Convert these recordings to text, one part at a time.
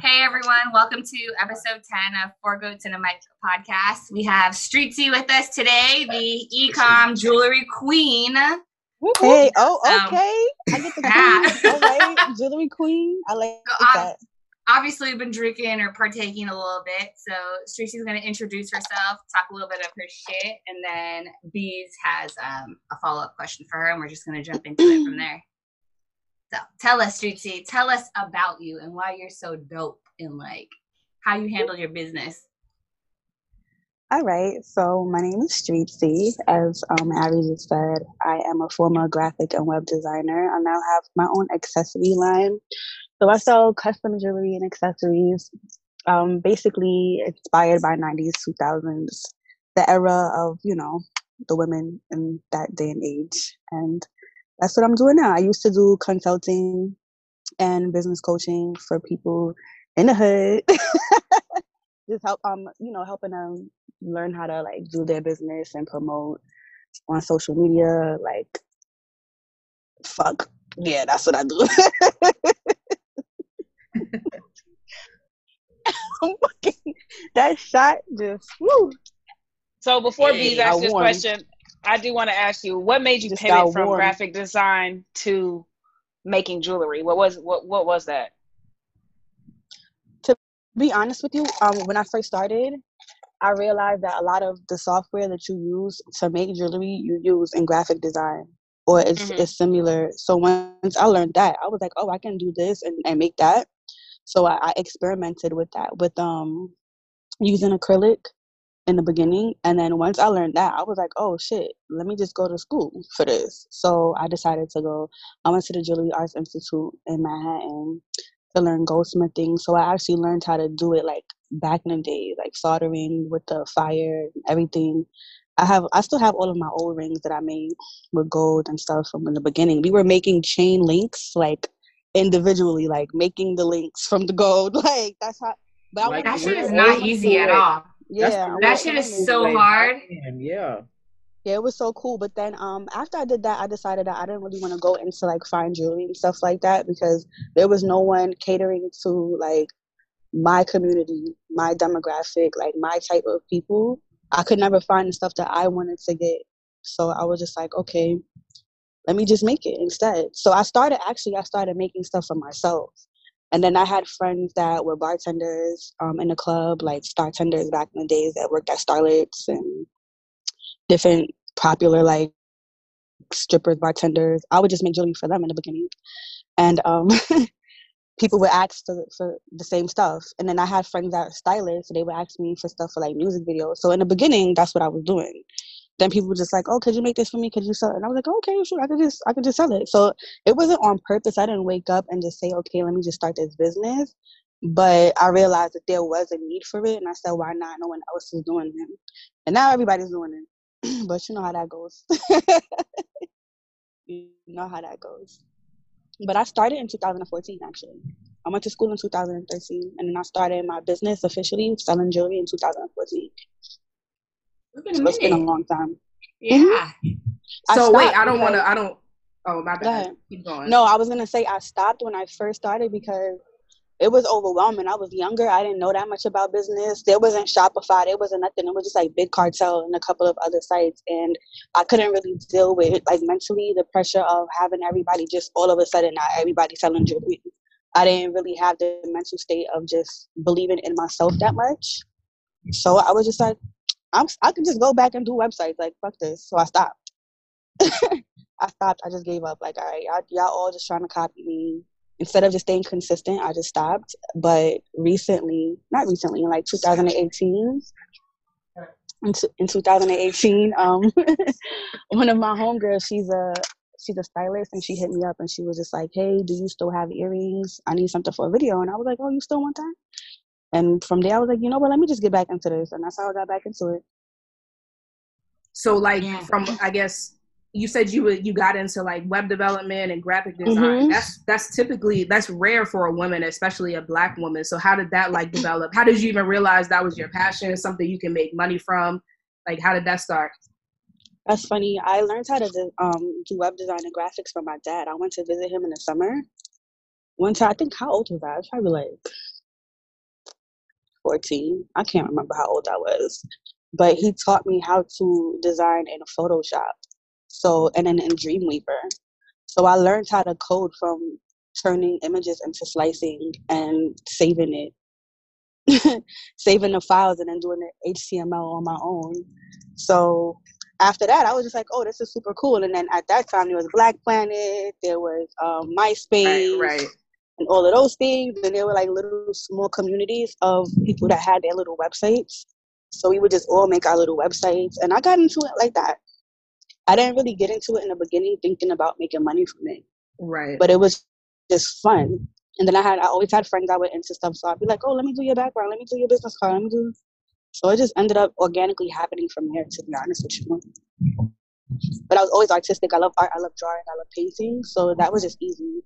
Hey everyone, welcome to episode 10 of Four Goats and a Mic podcast. We have Streetsy with us today, the ecom jewelry queen. Hey, oh, okay. I get the queen. All right, jewelry queen. I like so, that. Obviously, we've been drinking or partaking a little bit. So, Streetsy's going to introduce herself, talk a little bit of her shit, and then Bees has um, a follow up question for her, and we're just going to jump into it from there. So tell us, Streetsy, tell us about you and why you're so dope and like how you handle your business. All right, so my name is Streetsy. As um, Abby just said, I am a former graphic and web designer. I now have my own accessory line. So I sell custom jewelry and accessories, um, basically inspired by 90s, 2000s, the era of, you know, the women in that day and age. And that's what I'm doing now. I used to do consulting and business coaching for people in the hood. Just help um, you know, helping them learn how to like do their business and promote on social media, like fuck. Yeah, that's what I do. that shot just woo. So before hey, Bees asks this question, I do want to ask you, what made you pivot from warm. graphic design to making jewelry? What was what what was that? To be honest with you, um, when I first started, I realized that a lot of the software that you use to make jewelry, you use in graphic design, or it's mm-hmm. it's similar. So once I learned that, I was like, oh, I can do this and, and make that. So I, I experimented with that with um using acrylic in the beginning. And then once I learned that, I was like, oh shit, let me just go to school for this. So I decided to go, I went to the Jewelry Arts Institute in Manhattan to learn goldsmithing. So I actually learned how to do it like back in the day, like soldering with the fire and everything. I have I still have all of my old rings that I made with gold and stuff from in the beginning. We were making chain links like individually, like making the links from the gold. Like that's how but like, that shit is not easy at all yeah that shit is so hard. Yeah. Yeah it was so cool but then um after i did that i decided that i didn't really want to go into like fine jewelry and stuff like that because there was no one catering to like my community my demographic like my type of people. I could never find the stuff that i wanted to get so i was just like okay let me just make it instead. So i started actually i started making stuff for myself and then I had friends that were bartenders um, in the club, like bartenders back in the days that worked at Starlets and different popular like strippers, bartenders. I would just make jewelry for them in the beginning, and um, people would ask for, for the same stuff. And then I had friends that were stylists, so they would ask me for stuff for like music videos. So in the beginning, that's what I was doing then people were just like, "Oh, could you make this for me? Could you sell it?" And I was like, "Okay, sure, I could just, I could just sell it." So it wasn't on purpose. I didn't wake up and just say, "Okay, let me just start this business." But I realized that there was a need for it, and I said, "Why not? No one else is doing it." And now everybody's doing it. but you know how that goes. you know how that goes. But I started in 2014, actually. I went to school in 2013, and then I started my business officially selling jewelry in 2014. It's been, it's been a long time. Yeah. Mm-hmm. So wait, I don't want to. I don't. Oh my bad. Keep going. No, I was gonna say I stopped when I first started because it was overwhelming. I was younger. I didn't know that much about business. There wasn't Shopify. There wasn't nothing. It was just like Big Cartel and a couple of other sites, and I couldn't really deal with like mentally the pressure of having everybody just all of a sudden not everybody selling jewelry. I didn't really have the mental state of just believing in myself that much. So I was just like, I'm I can just go back and do websites. Like fuck this. So I stopped. I stopped. I just gave up. Like all right, y'all, y'all all just trying to copy me. Instead of just staying consistent, I just stopped. But recently, not recently, in like 2018, in, in 2018, um, one of my homegirls, she's a she's a stylist, and she hit me up and she was just like, "Hey, do you still have earrings? I need something for a video." And I was like, "Oh, you still want that?" And from there, I was like, you know what? Let me just get back into this, and that's how I got back into it. So, like, yeah. from I guess you said you you got into like web development and graphic design. Mm-hmm. That's that's typically that's rare for a woman, especially a black woman. So, how did that like develop? How did you even realize that was your passion, something you can make money from? Like, how did that start? That's funny. I learned how to do, um, do web design and graphics from my dad. I went to visit him in the summer. One time, I think how old was I? I was probably like 14. I can't remember how old I was. But he taught me how to design in Photoshop. So, and then in Dreamweaver. So I learned how to code from turning images into slicing and saving it, saving the files and then doing the HTML on my own. So after that, I was just like, oh, this is super cool. And then at that time, there was Black Planet, there was um, MySpace, right, right. And all of those things. And there were like little small communities of people that had their little websites. So we would just all make our little websites. And I got into it like that. I didn't really get into it in the beginning thinking about making money from it. Right. But it was just fun. And then I had I always had friends that were into stuff, so I'd be like, "Oh, let me do your background, let me do your business card, let me do." So it just ended up organically happening from there. To be honest with you, but I was always artistic. I love art. I love drawing. I love painting. So that was just easy.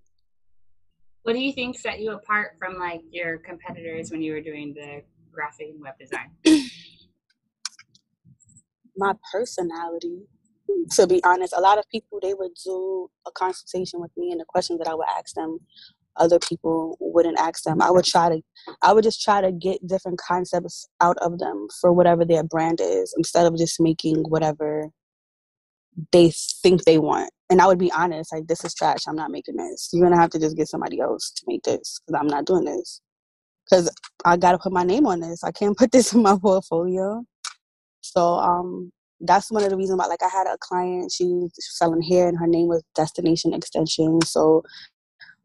What do you think set you apart from like your competitors when you were doing the graphic and web design? My personality to be honest, a lot of people they would do a consultation with me and the questions that I would ask them other people wouldn't ask them. I would try to I would just try to get different concepts out of them for whatever their brand is instead of just making whatever they think they want. And I would be honest, like this is trash. I'm not making this. You're gonna have to just get somebody else to make this because I'm not doing this. Because I gotta put my name on this. I can't put this in my portfolio. So um, that's one of the reasons why like I had a client, she was selling hair and her name was Destination Extension. So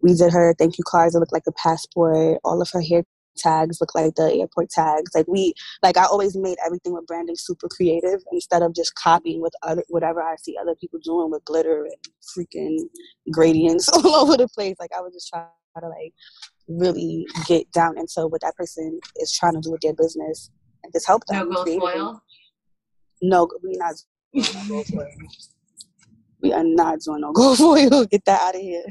we did her thank you cards that looked like a passport. All of her hair tags look like the airport tags. Like we like I always made everything with branding super creative instead of just copying with other whatever I see other people doing with glitter and freaking gradients all over the place. Like I would just try to like really get down into what that person is trying to do with their business and just help them. No gold foil. No, we not doing no. We are not doing no gold foil. Get that out of here.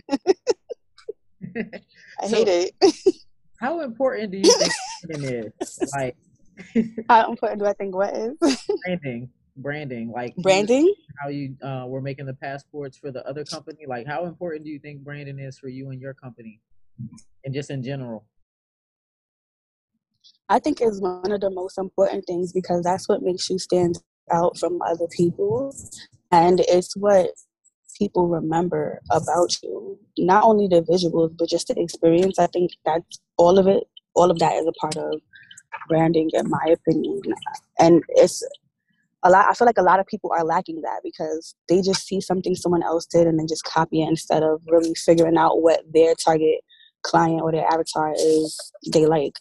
I so, hate it. How important do you think branding is? Like, how important do I think what is? branding, branding, like branding. How you uh, were making the passports for the other company? Like, how important do you think branding is for you and your company, and just in general? I think it's one of the most important things because that's what makes you stand out from other people. And it's what people remember about you. Not only the visuals, but just the experience. I think that's all of it. All of that is a part of branding, in my opinion. And it's a lot. I feel like a lot of people are lacking that because they just see something someone else did and then just copy it instead of really figuring out what their target client or their avatar is they like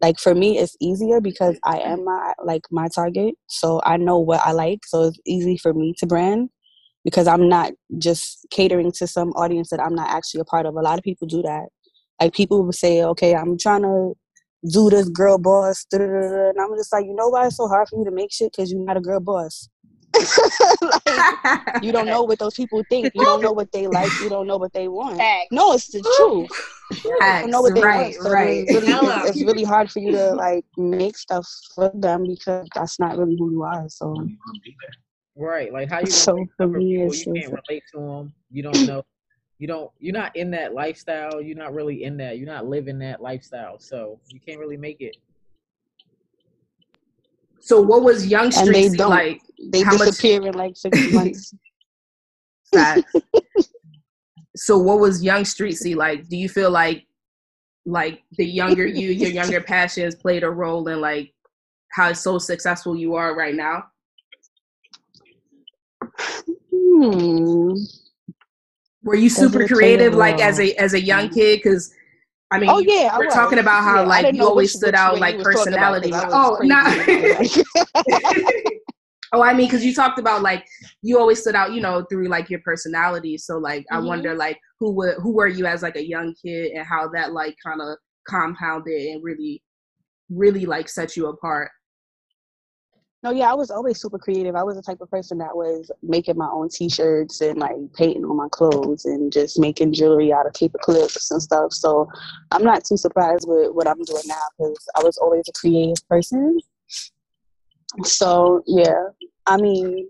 like for me it's easier because i am my like my target so i know what i like so it's easy for me to brand because i'm not just catering to some audience that i'm not actually a part of a lot of people do that like people would say okay i'm trying to do this girl boss and i'm just like you know why it's so hard for you to make shit because you're not a girl boss like, you don't know what those people think. You don't know what they like. You don't know what they want. Facts. No, it's the truth. You don't know what they right, want. So right. It's really, it's, it's really hard for you to like make stuff for them because that's not really who you are. So. Right, like how you so for me, people, you can't relate to them. You don't know. You don't. You're not in that lifestyle. You're not really in that. You're not living that lifestyle. So you can't really make it. So what was Young Street like? They How disappear much... in like six months. so what was Young Street see like? Do you feel like like the younger you, your younger passions played a role in like how so successful you are right now? Hmm. Were you super creative like as a as a young kid? Because I mean, oh yeah, we're talking about how yeah, like you always stood out like personality. oh, no. oh, I mean, because you talked about like you always stood out, you know, through like your personality. So like, mm-hmm. I wonder like who were who were you as like a young kid and how that like kind of compounded and really, really like set you apart. No, yeah, I was always super creative. I was the type of person that was making my own T-shirts and like painting on my clothes and just making jewelry out of paper clips and stuff. So I'm not too surprised with what I'm doing now because I was always a creative person. So yeah, I mean,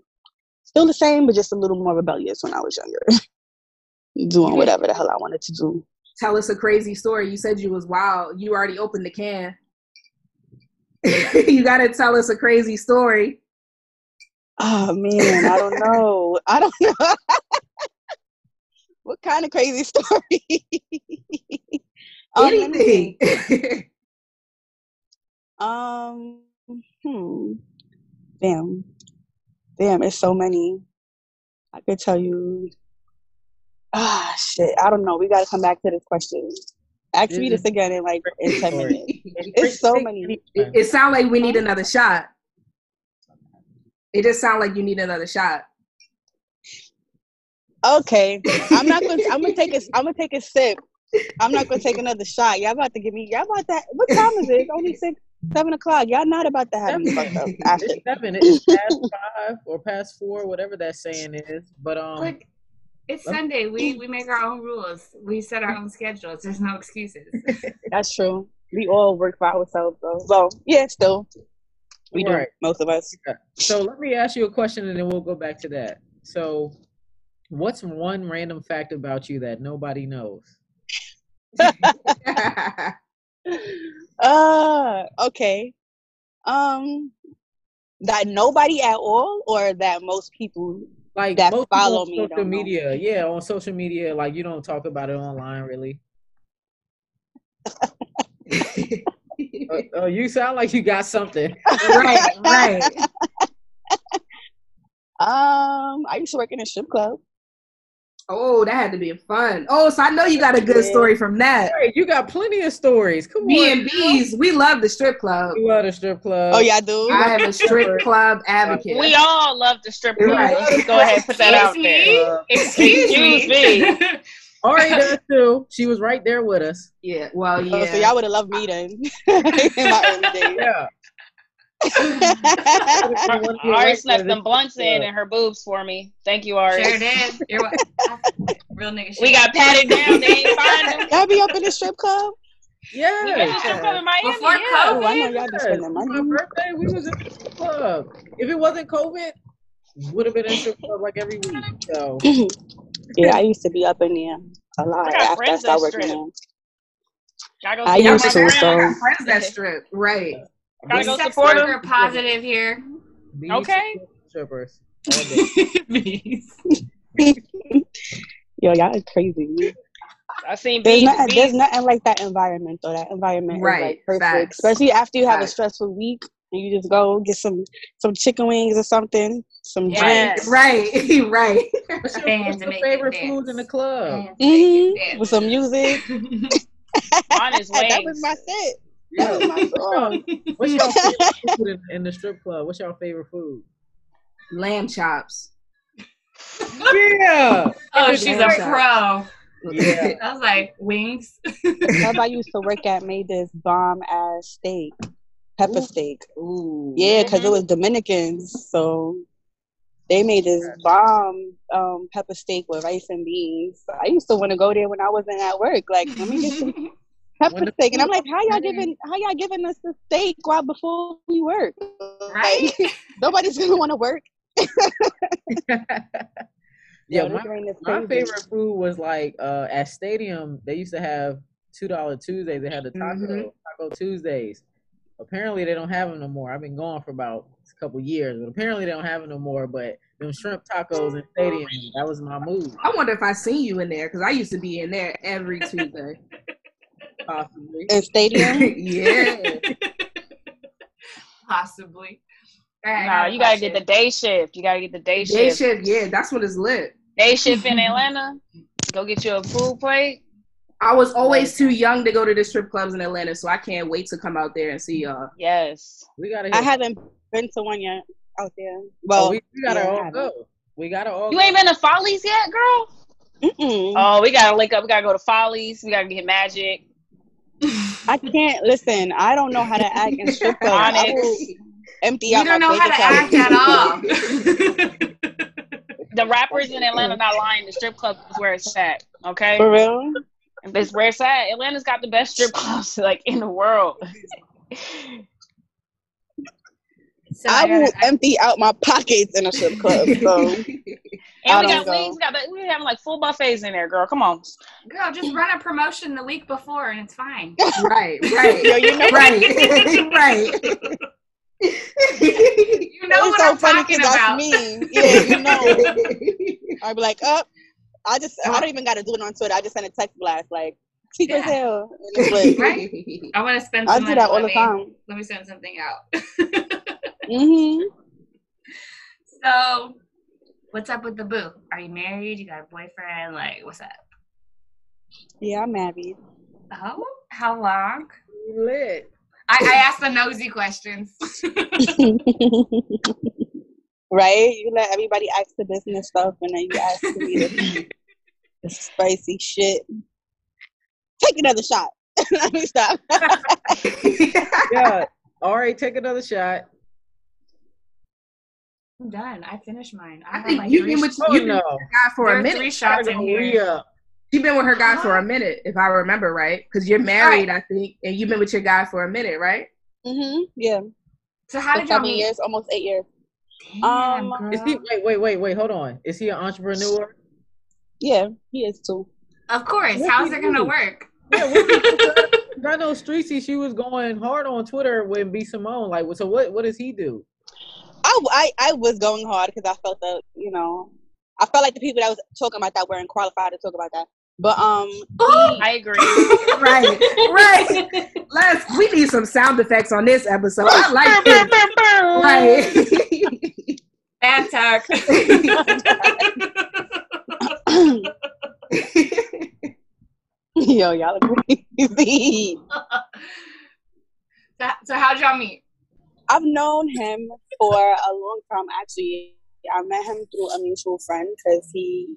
still the same, but just a little more rebellious when I was younger, doing whatever the hell I wanted to do. Tell us a crazy story. You said you was wild. You already opened the can. you got to tell us a crazy story. Oh man, I don't know. I don't know. what kind of crazy story? Um, Anything. um, hmm. Damn. Damn, it's so many. I could tell you. Ah, shit. I don't know. We got to come back to this question. Ask me to this again in like in ten minutes. It's so many. It, it sounds like we need another shot. It just sounds like you need another shot. Okay, I'm not gonna. I'm gonna take a. I'm gonna take a sip. I'm not gonna take another shot. Y'all about to give me. Y'all about that. What time is it? It's only six, seven o'clock. Y'all not about to have seven. me fucked up after. It's seven. It's past five or past four, whatever that saying is. But um, like, it's Sunday. We we make our own rules. We set our own schedules. There's no excuses. That's true. We all work for ourselves, though. So yeah, still, we right. do. Most of us. So let me ask you a question, and then we'll go back to that. So, what's one random fact about you that nobody knows? uh, okay. Um, that nobody at all, or that most people like that most follow me social media. Know. Yeah, on social media, like you don't talk about it online, really. uh, uh, you sound like you got something. right, right. Um, I used to work in a strip club. Oh, that had to be fun. Oh, so I know you got a good story from that. Hey, you got plenty of stories. Come Me on. and Bees, we love the strip club. We love the strip club. Oh, yeah, I do. I am a strip club advocate. We all love the strip club. Right. Go ahead, put that out there. Excuse, Excuse me. me. Ari does too. She was right there with us. Yeah. Well, yeah. Oh, so y'all would have loved me then. in my early days. Yeah. Ari snuck them blunts in and her boobs for me. Thank you, Ari. Sure did. You're real nigga. Shit. We got patted down. They ain't find them. Y'all be up in the strip club? Yeah. We been strip club in Miami. Before yeah. COVID. Oh, I know y'all be spending money. My birthday, we was in the strip club. If it wasn't COVID, would have been in strip club like every week. So. yeah, I used to be up in there a lot after I started working there. I used to. So. Friends that strip, right? Gotta go support her. Positive here. These okay. Strippers. Yo, y'all are crazy. I seen there's, nothing, there's nothing like that environment though. That environment right. is like perfect, Facts. especially after you have Facts. a stressful week and you just go get some some chicken wings or something, some yes. drinks. Right, right. What's your, what's your favorite food in the club? Mm-hmm. With some music. Mine is wings. that was my set. Yeah. What's your favorite food in, in, the strip club? What's your favorite food? Lamb chops. yeah. Oh, she's Lamb a pro. Yeah. I was like, wings. I used to work at made this bomb ass steak, pepper Ooh. steak. Ooh. Yeah, because it was Dominicans, so they made this bomb um, pepper steak with rice and beans. I used to want to go there when I wasn't at work. Like, let me get some pepper steak, and I'm like, how y'all giving how y'all giving us the steak while before we work? Right? Like, nobody's gonna want to work. yeah, my, my favorite food was like uh, at Stadium. They used to have two dollar Tuesdays. They had the taco mm-hmm. Taco Tuesdays. Apparently, they don't have them no more. I've been gone for about a couple years, but apparently they don't have them no more. But them shrimp tacos in Stadium, that was my move. I wonder if I seen you in there because I used to be in there every Tuesday. Possibly. In stadium? yeah. Possibly. Right, nah, you gotta get the day shift. You gotta get the day, day shift. Day shift, yeah, that's what it's lit. Day shift in Atlanta. Go get you a food plate. I was always too young to go to the strip clubs in Atlanta, so I can't wait to come out there and see y'all. Yes, we gotta. I haven't been to one yet out there. Oh, well, oh, we, we, gotta yeah, all go. We gotta all. You go. ain't been to Follies yet, girl. Mm-mm. Oh, we gotta link up. We gotta go to Follies. We gotta get Magic. I can't listen. I don't know how to act in strip clubs. empty you out. don't know how to act at all. the rappers in Atlanta not lying. The strip club is where it's at. Okay. For real. It's where it's at. Atlanta's got the best strip clubs like in the world. So I, I will empty out my pockets in a strip club. So And we got wings. We got we having like full buffets in there, girl. Come on, girl. Just run a promotion the week before, and it's fine. right, right, Yo, you know, right, right. you know what so I'm funny talking about. me. Yeah, you know. I'd be like, up. Oh, I just I don't even got to do it on Twitter. I just send a text blast like cheap yeah. as hell. right? I want to spend. I do that all let the me, time. Let me send something out. mm-hmm. So, what's up with the boo? Are you married? You got a boyfriend? Like, what's up? Yeah, I'm married. Oh, how long? Lit. I, I asked the nosy questions. right? You let everybody ask the business stuff, and then you ask me the, the spicy shit. Take another shot. let me stop. yeah. All right, take another shot. I'm done. I finished mine. I, I think you've been with oh, you no. guy for there a minute. Three shots in here. You've been with her guy for a minute, if I remember right, because you're married, right. I think, and you've been with your guy for a minute, right? Mm-hmm. Yeah. So how did y'all meet? Years, almost eight years. Damn, um, is he? Wait, wait, wait, wait. Hold on. Is he an entrepreneur? Yeah, he is too. Of course. What How's it gonna work? Yeah, I know Streetsy, she was going hard on Twitter with B Simone. Like, so what? What does he do? I, I, I was going hard because I felt that you know I felt like the people that was talking about that weren't qualified to talk about that. But um, I agree. right, right. Let's. We need some sound effects on this episode. I like it. right. And talk. Yo, y'all are crazy. so, so how'd y'all meet? I've known him for a long time. Actually, I met him through a mutual friend because he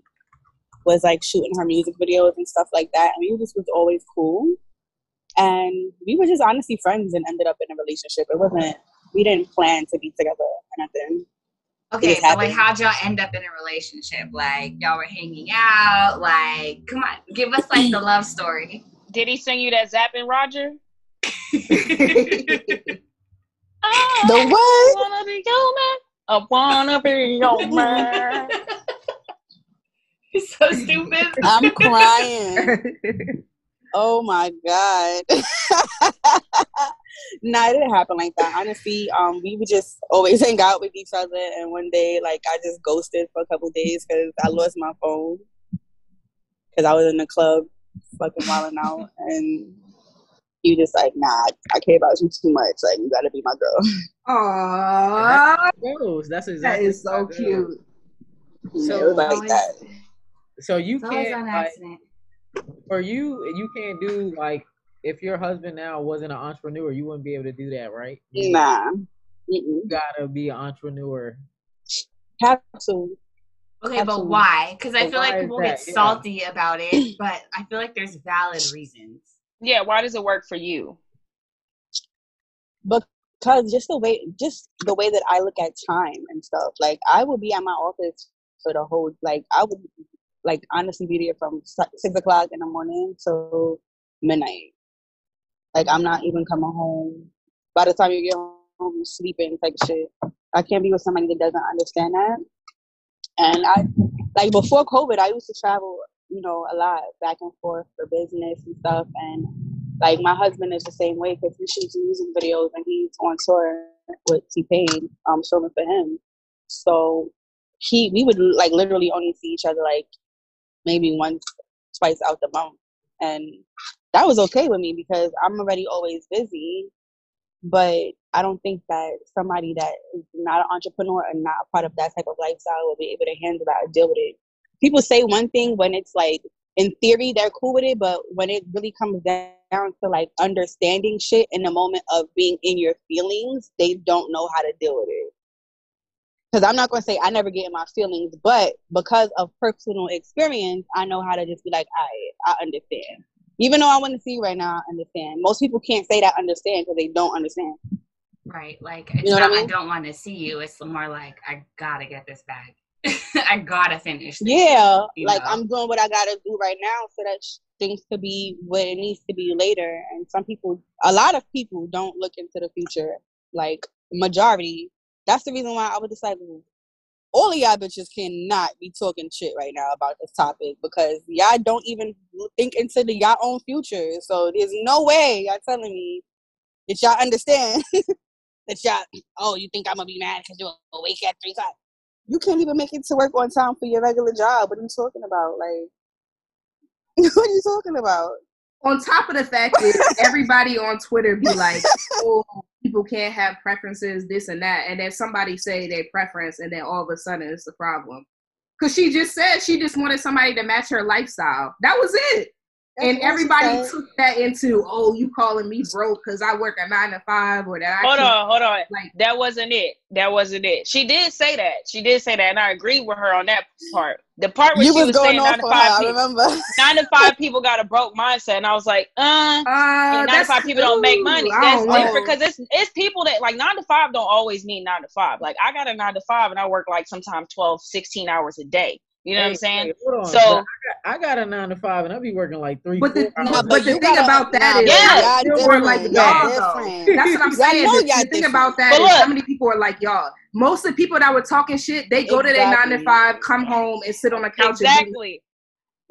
was like shooting her music videos and stuff like that. And we just was always cool. And we were just honestly friends and ended up in a relationship. It wasn't, we didn't plan to be together or nothing. Okay, so like how'd y'all end up in a relationship? Like y'all were hanging out, like come on, give us like the love story. Did he sing you that Zapp and Roger? the what? I wanna be your man. I wanna be your man. He's so stupid. I'm crying. oh my god. nah, it didn't happen like that. Honestly, um, we would just always hang out with each other, and one day, like, I just ghosted for a couple days because I lost my phone because I was in the club, fucking wilding out, and he just like, nah, I care about you too much. Like, you gotta be my girl. Aww, that's exactly that is so cute. So like that. So you can't like, for you, you can't do like if your husband now wasn't an entrepreneur, you wouldn't be able to do that, right? Nah. You gotta be an entrepreneur. Have to. Okay, Absolutely. but why? Because I feel like people get salty yeah. about it, but I feel like there's valid reasons. Yeah, why does it work for you? Because just the way, just the way that I look at time and stuff. Like I will be at my office for the whole. Like I would like honestly be there from six o'clock in the morning till midnight. Like I'm not even coming home. By the time you get home, you're sleeping type shit. I can't be with somebody that doesn't understand that. And I like before COVID, I used to travel, you know, a lot back and forth for business and stuff. And like my husband is the same way because he shoots music videos and he's on tour with T Pain, um, showing for him. So he, we would like literally only see each other like maybe once, twice out the month. And that was okay with me because I'm already always busy. But I don't think that somebody that is not an entrepreneur and not a part of that type of lifestyle will be able to handle that or deal with it. People say one thing when it's like, in theory, they're cool with it, but when it really comes down to like understanding shit in the moment of being in your feelings, they don't know how to deal with it because I'm not going to say I never get in my feelings, but because of personal experience, I know how to just be like, I, I understand. Even though I want to see right now, I understand. Most people can't say that understand because they don't understand. Right. Like, it's you know not, I, mean? I don't want to see you. It's more like, I got to get this bag. I got to finish. This, yeah. Like, know? I'm doing what I got to do right now so that things could be what it needs to be later. And some people, a lot of people don't look into the future. Like, majority that's the reason why I was just like, all of y'all bitches cannot be talking shit right now about this topic because y'all don't even think into the y'all own future. So there's no way y'all telling me that y'all understand that y'all. Oh, you think I'm gonna be mad because you're awake at three o'clock? You can't even make it to work on time for your regular job. What are you talking about? Like, what are you talking about? On top of the fact that everybody on Twitter be like, "Oh, people can't have preferences, this and that, and then somebody say their preference, and then all of a sudden it's a problem. Because she just said she just wanted somebody to match her lifestyle. That was it. That's and everybody took that into, oh, you calling me broke because I work a nine to five or that. hold on, hold on. Like that wasn't it. That wasn't it. She did say that. She did say that, and I agree with her on that part. The part where you she was, was saying nine to five, her, people, remember. nine to five people got a broke mindset, and I was like, uh, uh nine to five people don't make money. That's different because it's it's people that like nine to five don't always mean nine to five. Like I got a nine to five, and I work like sometimes 12, 16 hours a day. You know hey, what I'm saying? Hey, so I got, I got, a nine to five, and I'll be working like three. But the, but, but the thing about that is, yeah, y'all work like y'all. Though. That's what I'm saying. the, the thing about that is how many people are like y'all. Most of the people that were talking shit, they go exactly. to their nine to five, come home, and sit on the couch. Exactly.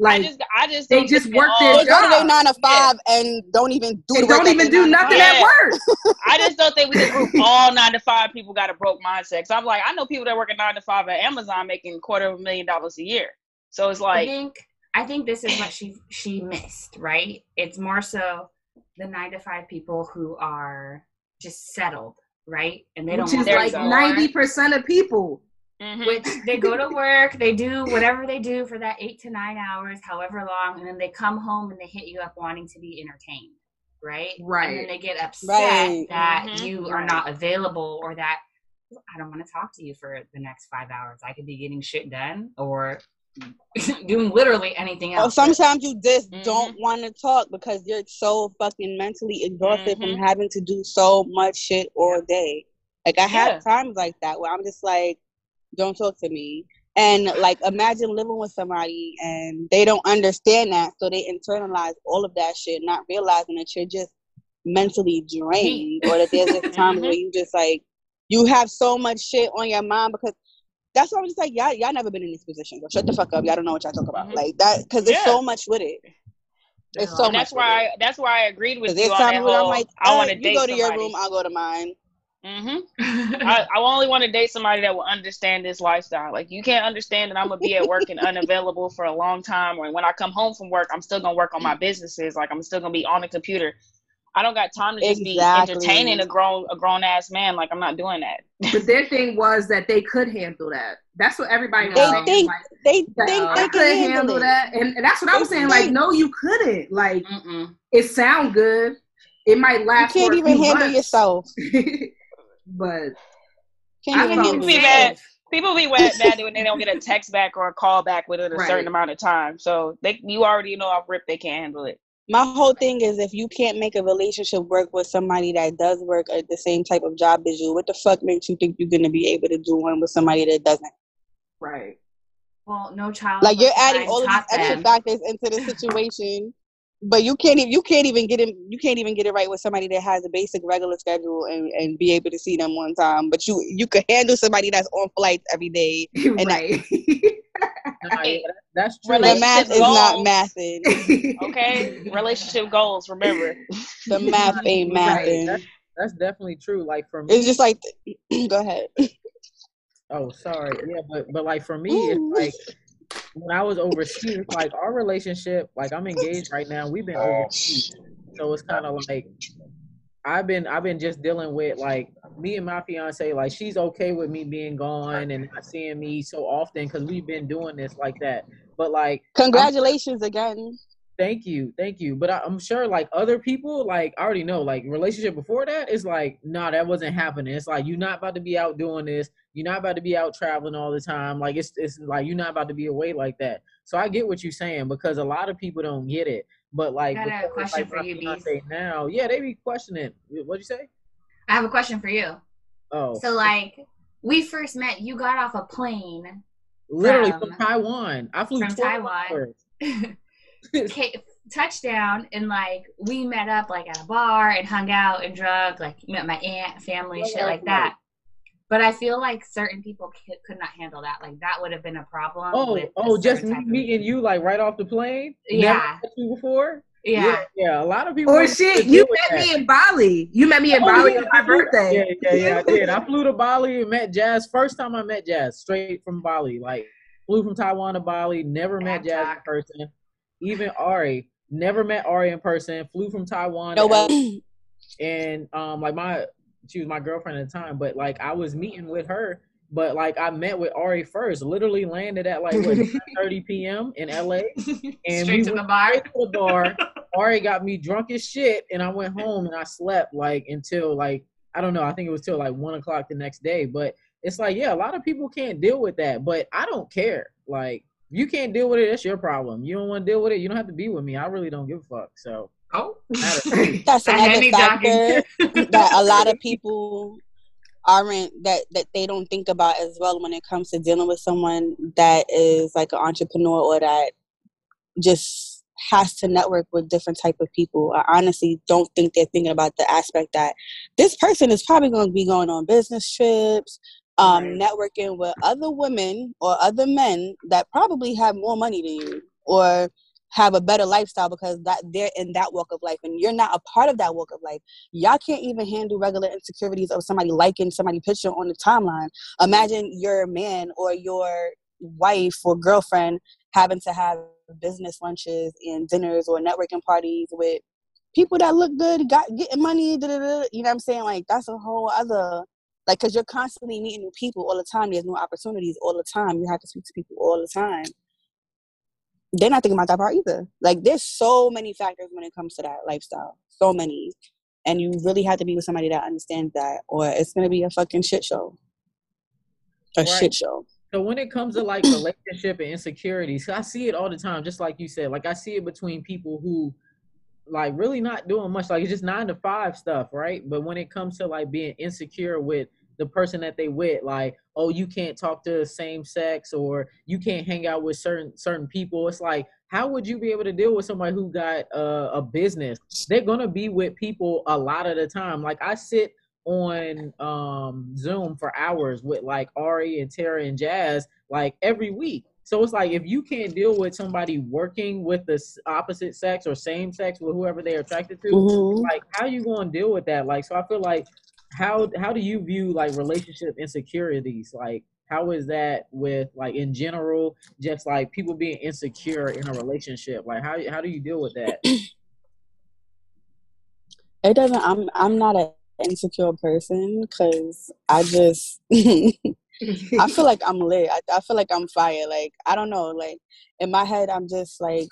Like I just, I just they just work their they go to their nine to five yeah. and don't even do they don't even do nothing yeah. at work. I just don't think we can group all nine to five people got a broke mindset. So I'm like, I know people that work at nine to five at Amazon making quarter of a million dollars a year. So it's like I think I think this is what she she missed, right? It's more so the nine to five people who are just settled, right? And they Which don't Which is like ninety percent of people. Mm-hmm. Which they go to work, they do whatever they do for that eight to nine hours, however long, and then they come home and they hit you up wanting to be entertained, right? Right. And then they get upset right. that mm-hmm. you are not available or that I don't want to talk to you for the next five hours. I could be getting shit done, or doing literally anything else. Well, sometimes you just mm-hmm. don't want to talk because you're so fucking mentally exhausted mm-hmm. from having to do so much shit all day. Like I yeah. have times like that where I'm just like, don't talk to me. And like imagine living with somebody and they don't understand that, so they internalize all of that shit, not realizing that you're just mentally drained or that there's just times mm-hmm. where you just like you have so much shit on your mind because that's why I'm just like, y'all, y'all never been in this position. So shut the fuck up. Y'all don't know what y'all talk about. Mm-hmm. Like that, because there's yeah. so much with it. It's so and that's why. I, that's why I agreed with you on that whole. I'm like, I want to date. You go to somebody. your room. I'll go to mine. Mm-hmm. I, I only want to date somebody that will understand this lifestyle. Like you can't understand that I'm gonna be at work and unavailable for a long time, or when I come home from work, I'm still gonna work on my businesses. Like I'm still gonna be on the computer. I don't got time to just exactly. be entertaining a grown a grown ass man. Like I'm not doing that. but their thing was that they could handle that. That's what everybody was they saying. Think, like, they think they, they could handle, handle that, and, and, that's what I was saying. Like, no, you couldn't. Like, Mm-mm. it sound good. It might last. You can't even handle months. yourself. but I mean, people be mad. People be mad when they don't get a text back or a call back within a right. certain amount of time. So they, you already know off rip they can't handle it my whole thing is if you can't make a relationship work with somebody that does work at the same type of job as you, what the fuck makes you think you're gonna be able to do one with somebody that doesn't? Right. Well, no child. Like you're adding all of these extra factors into the situation, but you can't even you can't even get in you can't even get it right with somebody that has a basic regular schedule and, and be able to see them one time. But you you could handle somebody that's on flights every day and right. yeah, that's true. The math goals. is not mathing. okay, relationship goals. Remember, the math ain't mathing. Right. That's, that's, definitely true. Like for me, it's just like. go ahead. Oh, sorry. Yeah, but but like for me, it's like when I was overseas, like our relationship, like I'm engaged right now. We've been oh, overseas, so it's kind of like I've been I've been just dealing with like me and my fiance like she's okay with me being gone and not seeing me so often because we've been doing this like that. But like congratulations I'm, again. Thank you, thank you. But I, am sure like other people like I already know like relationship before that is like nah that wasn't happening. It's like you're not about to be out doing this. You're not about to be out traveling all the time. Like it's it's like you're not about to be away like that. So I get what you're saying because a lot of people don't get it. But like, I got a question like, for you, Beast. Now, yeah, they be questioning. What'd you say? I have a question for you. Oh. So like, we first met. You got off a plane. Literally from, from Taiwan. I flew from Taiwan. okay, touchdown and like we met up like at a bar and hung out and drug Like met my aunt, family, shit like that. But I feel like certain people could, could not handle that. Like that would have been a problem. Oh, oh, just me meeting you like right off the plane. Yeah, you before. Yeah. yeah. yeah, A lot of people. Or shit, you met me in Bali. You met me in oh, Bali yeah, on my birthday. Yeah, yeah, yeah. I did. I flew to Bali and met Jazz. First time I met Jazz, straight from Bali. Like flew from Taiwan to Bali. Never met Jazz in person. Even Ari, never met Ari in person. Flew from Taiwan. No way. And um, like my, she was my girlfriend at the time, but like I was meeting with her but like I met with Ari first, literally landed at like what 30 p.m. in LA, and Straight we to the bar. to the bar. Ari got me drunk as shit, and I went home and I slept like until like I don't know, I think it was till like one o'clock the next day. But it's like, yeah, a lot of people can't deal with that, but I don't care. Like, you can't deal with it, that's your problem. You don't want to deal with it, you don't have to be with me. I really don't give a fuck. So. Oh, that's another factor that a lot of people aren't that that they don't think about as well when it comes to dealing with someone that is like an entrepreneur or that just has to network with different type of people. I honestly don't think they're thinking about the aspect that this person is probably going to be going on business trips, um, right. networking with other women or other men that probably have more money than you or have a better lifestyle because that they're in that walk of life and you're not a part of that walk of life. Y'all can't even handle regular insecurities of somebody liking somebody picture on the timeline. Imagine your man or your wife or girlfriend having to have business lunches and dinners or networking parties with people that look good, got getting money, you know what I'm saying? Like that's a whole other like because you're constantly meeting new people all the time. There's new opportunities all the time. You have to speak to people all the time they're not thinking about that part either. Like there's so many factors when it comes to that lifestyle. So many. And you really have to be with somebody that understands that or it's gonna be a fucking shit show. A right. shit show. So when it comes to like relationship and insecurities, I see it all the time, just like you said. Like I see it between people who like really not doing much, like it's just nine to five stuff, right? But when it comes to like being insecure with the person that they with like oh you can't talk to the same sex or you can't hang out with certain certain people it's like how would you be able to deal with somebody who got uh, a business they're gonna be with people a lot of the time like i sit on um zoom for hours with like ari and tara and jazz like every week so it's like if you can't deal with somebody working with the opposite sex or same sex with whoever they're attracted to, mm-hmm. like how you going to deal with that? Like, so I feel like how how do you view like relationship insecurities? Like how is that with like in general, just like people being insecure in a relationship? Like how how do you deal with that? It doesn't. I'm I'm not an insecure person because I just I feel like I'm lit. I, I feel like I'm fire. Like I don't know. Like in my head, I'm just like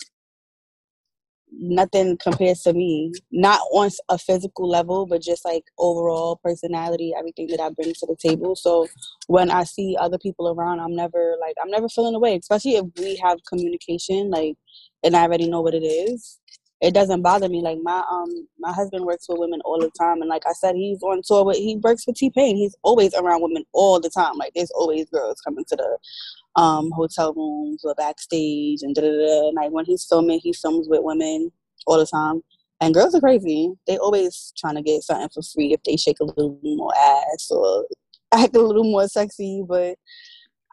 nothing compares to me. Not on a physical level, but just like overall personality, everything that I bring to the table. So when I see other people around, I'm never like I'm never feeling away. Especially if we have communication, like, and I already know what it is. It doesn't bother me. Like my um my husband works with women all the time, and like I said, he's on tour with he works with T Pain. He's always around women all the time. Like there's always girls coming to the um, hotel rooms or backstage and da da da. Like when he's filming, he films with women all the time. And girls are crazy. They always trying to get something for free if they shake a little more ass or act a little more sexy. But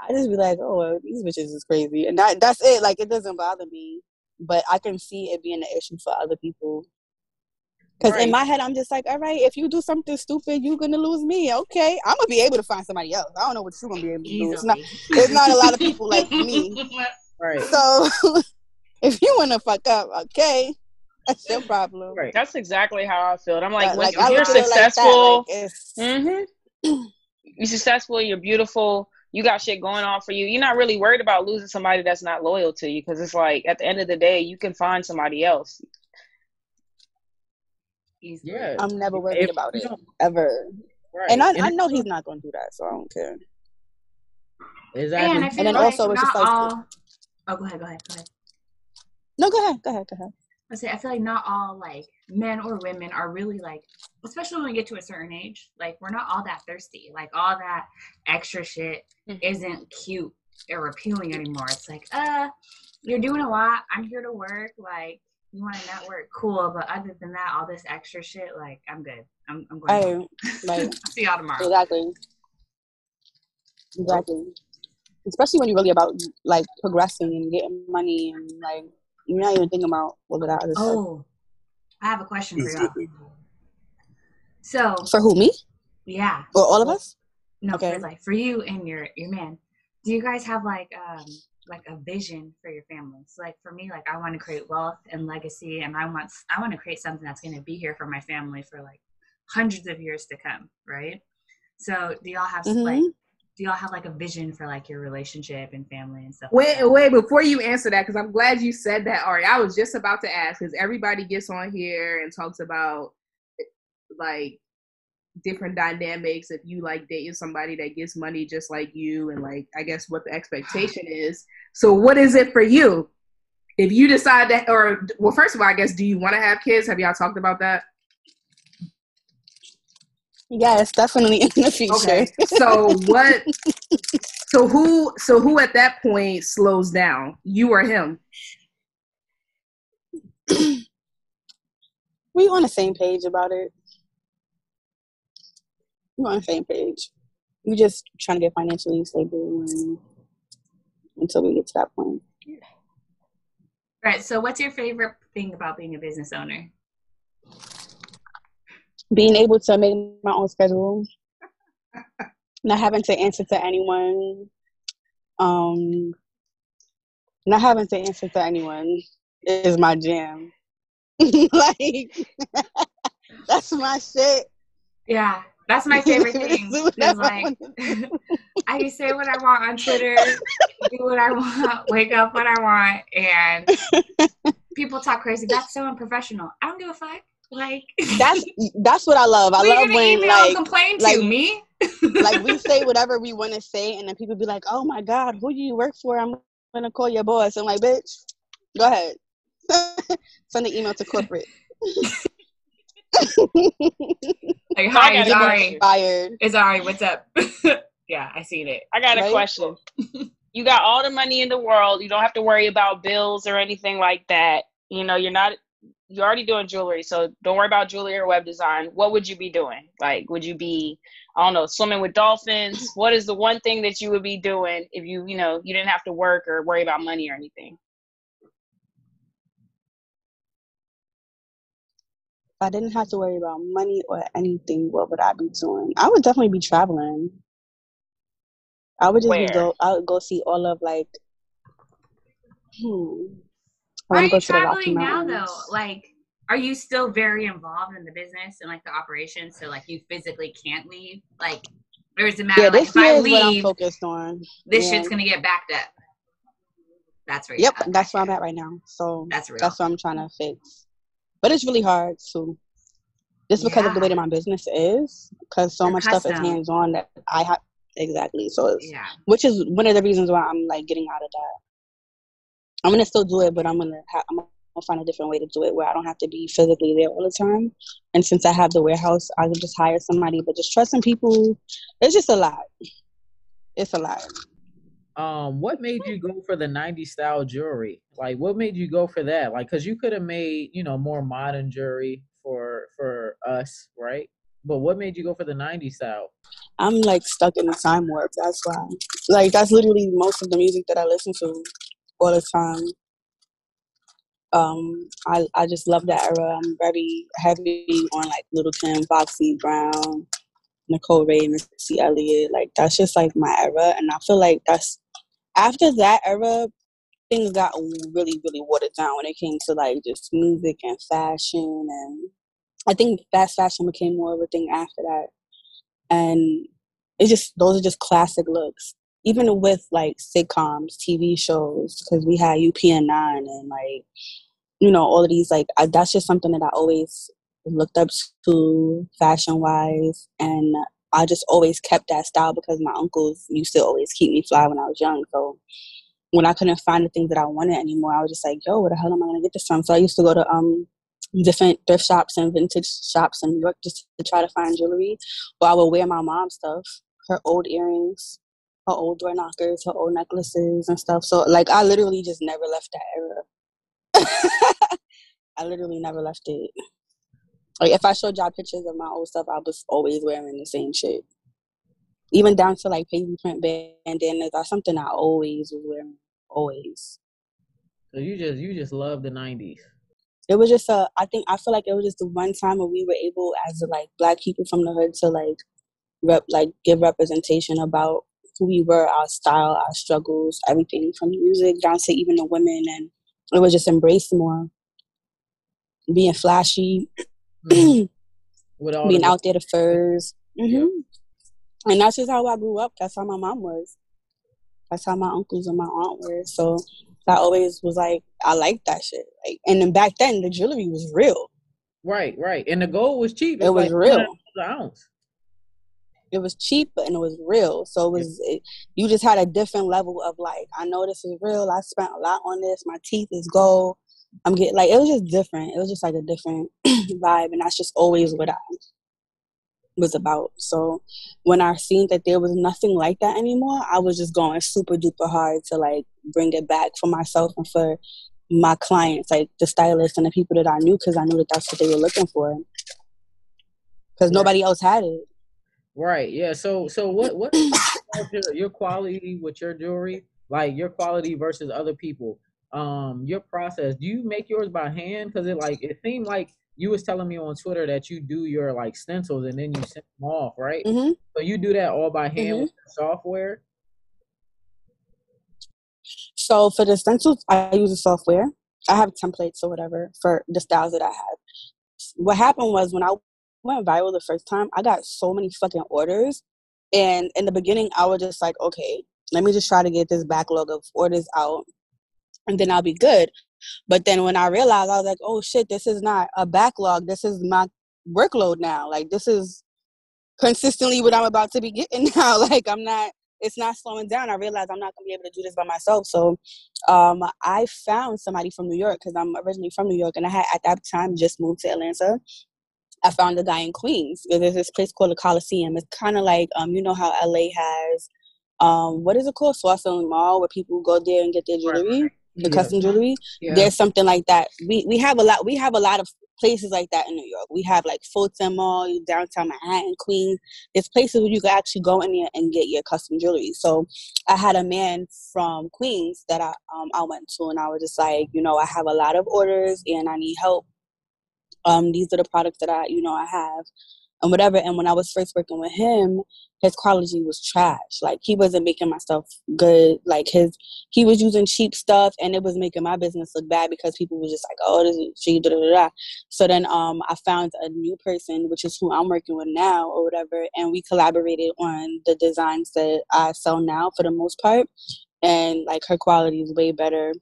I just be like, oh, these bitches is crazy, and that that's it. Like it doesn't bother me, but I can see it being an issue for other people. Because right. in my head, I'm just like, all right, if you do something stupid, you're gonna lose me. Okay, I'm gonna be able to find somebody else. I don't know what you're gonna be able to do. It's not, there's not a lot of people like me. Right. So if you wanna fuck up, okay, that's your problem. Right. That's exactly how I feel. I'm like, when like, you're successful, like mm-hmm. you're successful, you're beautiful, you got shit going on for you. You're not really worried about losing somebody that's not loyal to you because it's like at the end of the day, you can find somebody else. Yeah, I'm never worried if about it ever. Right. And I, and I know he's not going to do that, so I don't care. Exactly. And, and then like also it's just like. All... Oh, go ahead. Go ahead. Go ahead. No, go ahead. Go ahead. Go ahead. I say I feel like not all like men or women are really like, especially when we get to a certain age, like we're not all that thirsty. Like all that extra shit mm-hmm. isn't cute or appealing anymore. It's like, uh, you're doing a lot. I'm here to work. Like you want to network, cool. But other than that, all this extra shit, like I'm good. I'm, I'm going. I, like, see y'all tomorrow. Exactly. Exactly. Especially when you're really about like progressing and getting money and like you're not even thinking about all of that other oh, stuff. I have a question for you. So for who me? Yeah. For all of us? No, okay. for like for you and your your man. Do you guys have like um like a vision for your family? So like for me, like I want to create wealth and legacy, and I want I want to create something that's going to be here for my family for like hundreds of years to come, right? So do y'all have mm-hmm. like do y'all have like a vision for like your relationship and family and stuff? Wait, like wait, before you answer that, because I'm glad you said that, Ari. I was just about to ask because everybody gets on here and talks about like different dynamics if you like dating somebody that gets money just like you and like I guess what the expectation is. So what is it for you? If you decide that or well first of all, I guess do you want to have kids? Have y'all talked about that? Yes, definitely in the future. Okay. So what so who so who at that point slows down? You or him? we on the same page about it. We're on the same page. We just trying to get financially stable and, until we get to that point. All right. So, what's your favorite thing about being a business owner? Being able to make my own schedule, not having to answer to anyone, um, not having to answer to anyone is my jam. like that's my shit. Yeah, that's my favorite thing. like I can say what I want on Twitter, do what I want, wake up when I want, and people talk crazy. That's so unprofessional. I don't give a fuck. Like that's that's what I love. I love when like complain like, to me. like we say whatever we want to say, and then people be like, "Oh my god, who do you work for?" I'm gonna call your boss. I'm like, "Bitch, go ahead, send the email to corporate." like, hi, it's Ari. Fired. It's Ari. What's up? yeah, I seen it. I got a question. you got all the money in the world. You don't have to worry about bills or anything like that. You know, you're not you're already doing jewelry, so don't worry about jewelry or web design. What would you be doing? Like, would you be, I don't know, swimming with dolphins? What is the one thing that you would be doing if you, you know, you didn't have to work or worry about money or anything? If I didn't have to worry about money or anything, what would I be doing? I would definitely be traveling. I would just Where? go. I would go see all of like. Hmm. Are you traveling now though? Like, are you still very involved in the business and like the operations? So like you physically can't leave. Like, or a matter? Yeah, this like, if I leave, focused on. This yeah. shit's gonna get backed up. That's right. Yep, that's where I'm at right now. So that's real. That's what I'm trying to fix. But it's really hard to, just because yeah. of the way that my business is, because so You're much custom. stuff is hands on that I have exactly. So yeah, which is one of the reasons why I'm like getting out of that. I'm gonna still do it, but I'm gonna ha- I'm gonna find a different way to do it where I don't have to be physically there all the time. And since I have the warehouse, I can just hire somebody. But just trusting people, it's just a lot. It's a lot. Um, what made you go for the '90s style jewelry? Like, what made you go for that? Like, cause you could have made, you know, more modern jewelry for for us, right? But what made you go for the '90s style? I'm like stuck in the time warp. That's why. Like, that's literally most of the music that I listen to all the time. Um, I I just love that era. I'm very heavy on like Lil' Kim, Foxy Brown, Nicole Wray, Missy Elliott. Like that's just like my era, and I feel like that's after that era, things got really really watered down when it came to like just music and fashion, and I think fast fashion became more of a thing after that, and it's just those are just classic looks even with like sitcoms, TV shows, because we had UPN nine and like you know all of these like I, that's just something that I always looked up to fashion wise, and I just always kept that style because my uncles used to always keep me fly when I was young. So when I couldn't find the things that I wanted anymore, I was just like, yo, where the hell am I gonna get this from? So I used to go to um different thrift shops and vintage shops in New York just to try to find jewelry. Or I would wear my mom's stuff, her old earrings, her old door knockers, her old necklaces and stuff. So like I literally just never left that era. I literally never left it. Like if I showed y'all pictures of my old stuff, I was always wearing the same shit. even down to like paisley print bandanas. That's something I always was wearing, always. So you just you just love the '90s. It was just a. I think I feel like it was just the one time where we were able, as like black people from the hood, to like rep like give representation about who we were, our style, our struggles, everything from music down to even the women, and it was just embraced more. Being flashy, mm-hmm. being out there the furs, mm-hmm. and that's just how I grew up. That's how my mom was. That's how my uncles and my aunt were. So I always was like, I like that shit. Like, and then back then the jewelry was real. Right, right, and the gold was cheap. It, it was like real. Ounce it was cheap and it was real. So it was it, you just had a different level of like, I know this is real. I spent a lot on this. My teeth is gold. I'm getting like it was just different. It was just like a different vibe, and that's just always what I was about. So when I seen that there was nothing like that anymore, I was just going super duper hard to like bring it back for myself and for my clients, like the stylists and the people that I knew, because I knew that that's what they were looking for. Because nobody else had it. Right. Yeah. So so what what your, your quality with your jewelry, like your quality versus other people? Um, your process. Do you make yours by hand? Because it like it seemed like you was telling me on Twitter that you do your like stencils and then you send them off, right? Mm-hmm. So you do that all by hand mm-hmm. with software. So for the stencils, I use the software. I have templates or whatever for the styles that I have. What happened was when I went viral the first time, I got so many fucking orders. And in the beginning, I was just like, okay, let me just try to get this backlog of orders out and then I'll be good. But then when I realized, I was like, oh shit, this is not a backlog. This is my workload now. Like, this is consistently what I'm about to be getting now. Like, I'm not, it's not slowing down. I realized I'm not going to be able to do this by myself. So um, I found somebody from New York because I'm originally from New York and I had at that time just moved to Atlanta. I found a guy in Queens. There's this place called the Coliseum. It's kind of like um, you know how LA has um, what is it called, Swarthmore Mall, where people go there and get their jewelry, right. the yeah. custom jewelry. Yeah. There's something like that. We we have a lot. We have a lot of places like that in New York. We have like Fulton Mall, downtown Manhattan, Queens. There's places where you can actually go in there and get your custom jewelry. So I had a man from Queens that I um I went to, and I was just like, you know, I have a lot of orders and I need help um, these are the products that I, you know, I have and whatever. And when I was first working with him, his quality was trash. Like he wasn't making my stuff good. Like his, he was using cheap stuff, and it was making my business look bad because people were just like, "Oh, this is cheap." Da, da, da. So then, um, I found a new person, which is who I'm working with now, or whatever, and we collaborated on the designs that I sell now for the most part. And like her quality is way better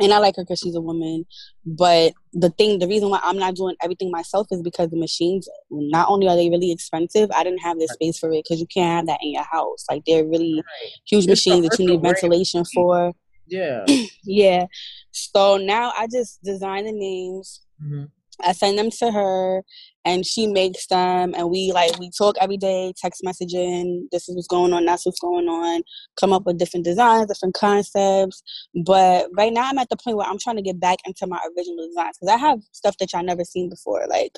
and I like her because she's a woman. But the thing, the reason why I'm not doing everything myself is because the machines, not only are they really expensive, I didn't have the space for it because you can't have that in your house. Like they're really right. huge it's machines that you need ventilation for. Yeah. yeah. So now I just design the names. Mm-hmm. I send them to her and she makes them and we like we talk every day, text messaging, this is what's going on, that's what's going on, come up with different designs, different concepts. But right now I'm at the point where I'm trying to get back into my original designs because I have stuff that y'all never seen before, like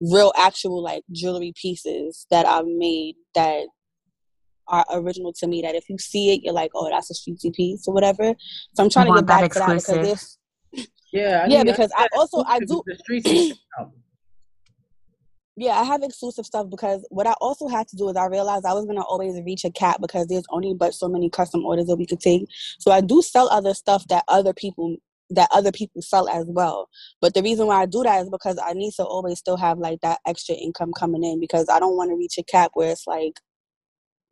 real actual like jewelry pieces that I've made that are original to me that if you see it you're like, Oh, that's a streetsy piece or whatever. So I'm trying to get back to that because if yeah, I yeah, because I, I also I do. yeah, I have exclusive stuff because what I also had to do is I realized I was gonna always reach a cap because there's only but so many custom orders that we could take. So I do sell other stuff that other people that other people sell as well. But the reason why I do that is because I need to always still have like that extra income coming in because I don't want to reach a cap where it's like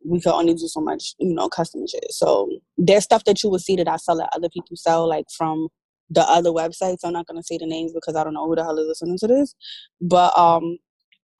we can only do so much, you know, custom shit. So there's stuff that you will see that I sell that other people sell, like from the other websites. I'm not gonna say the names because I don't know who the hell is listening to this. But um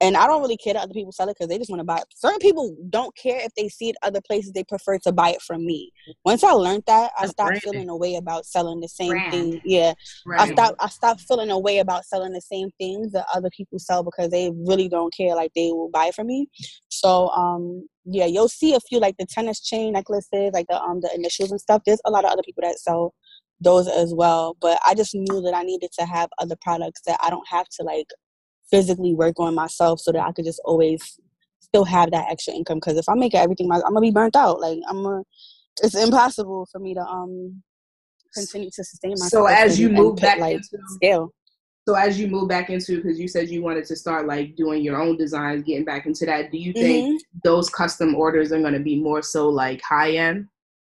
and I don't really care that other people sell it because they just want to buy it. Certain people don't care if they see it other places; they prefer to buy it from me. Once I learned that, I stopped feeling a way about selling the same Brand. thing. Yeah, I stopped. I stopped feeling a way about selling the same things that other people sell because they really don't care. Like they will buy from me. So, um, yeah, you'll see a few like the tennis chain necklaces, like the um the initials and stuff. There's a lot of other people that sell those as well. But I just knew that I needed to have other products that I don't have to like physically work on myself so that I could just always still have that extra income. Because if I make everything, I'm gonna be burnt out. Like I'm a, it's impossible for me to um continue to sustain myself. So as you move back like, into scale. So as you move back into, because you said you wanted to start like doing your own designs, getting back into that, do you think mm-hmm. those custom orders are going to be more so like high end?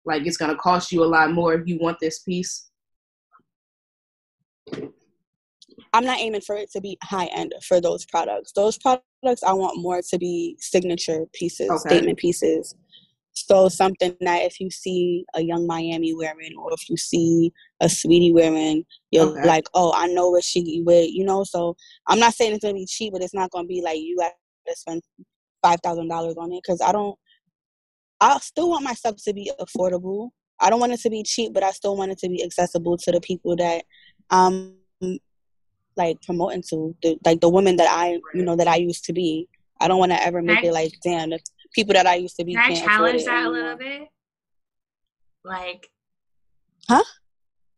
Like it's going to cost you a lot more if you want this piece? I'm not aiming for it to be high end for those products. Those products I want more to be signature pieces, okay. statement pieces. So something that if you see a Yung Miami wearing, or if you see a Saweetie wearing, you're okay. like, oh, I know what she wear, you know. So I'm not saying it's gonna be cheap, but it's not gonna be like you have to spend five thousand dollars on it because I don't. I still want my stuff to be affordable. I don't want it to be cheap, but I still want it to be accessible to the people that um like promoting to, the, like the women that I you know that I used to be. I don't want to ever make it like damn the people that I used to be. Can I challenge that a little bit? Like, huh?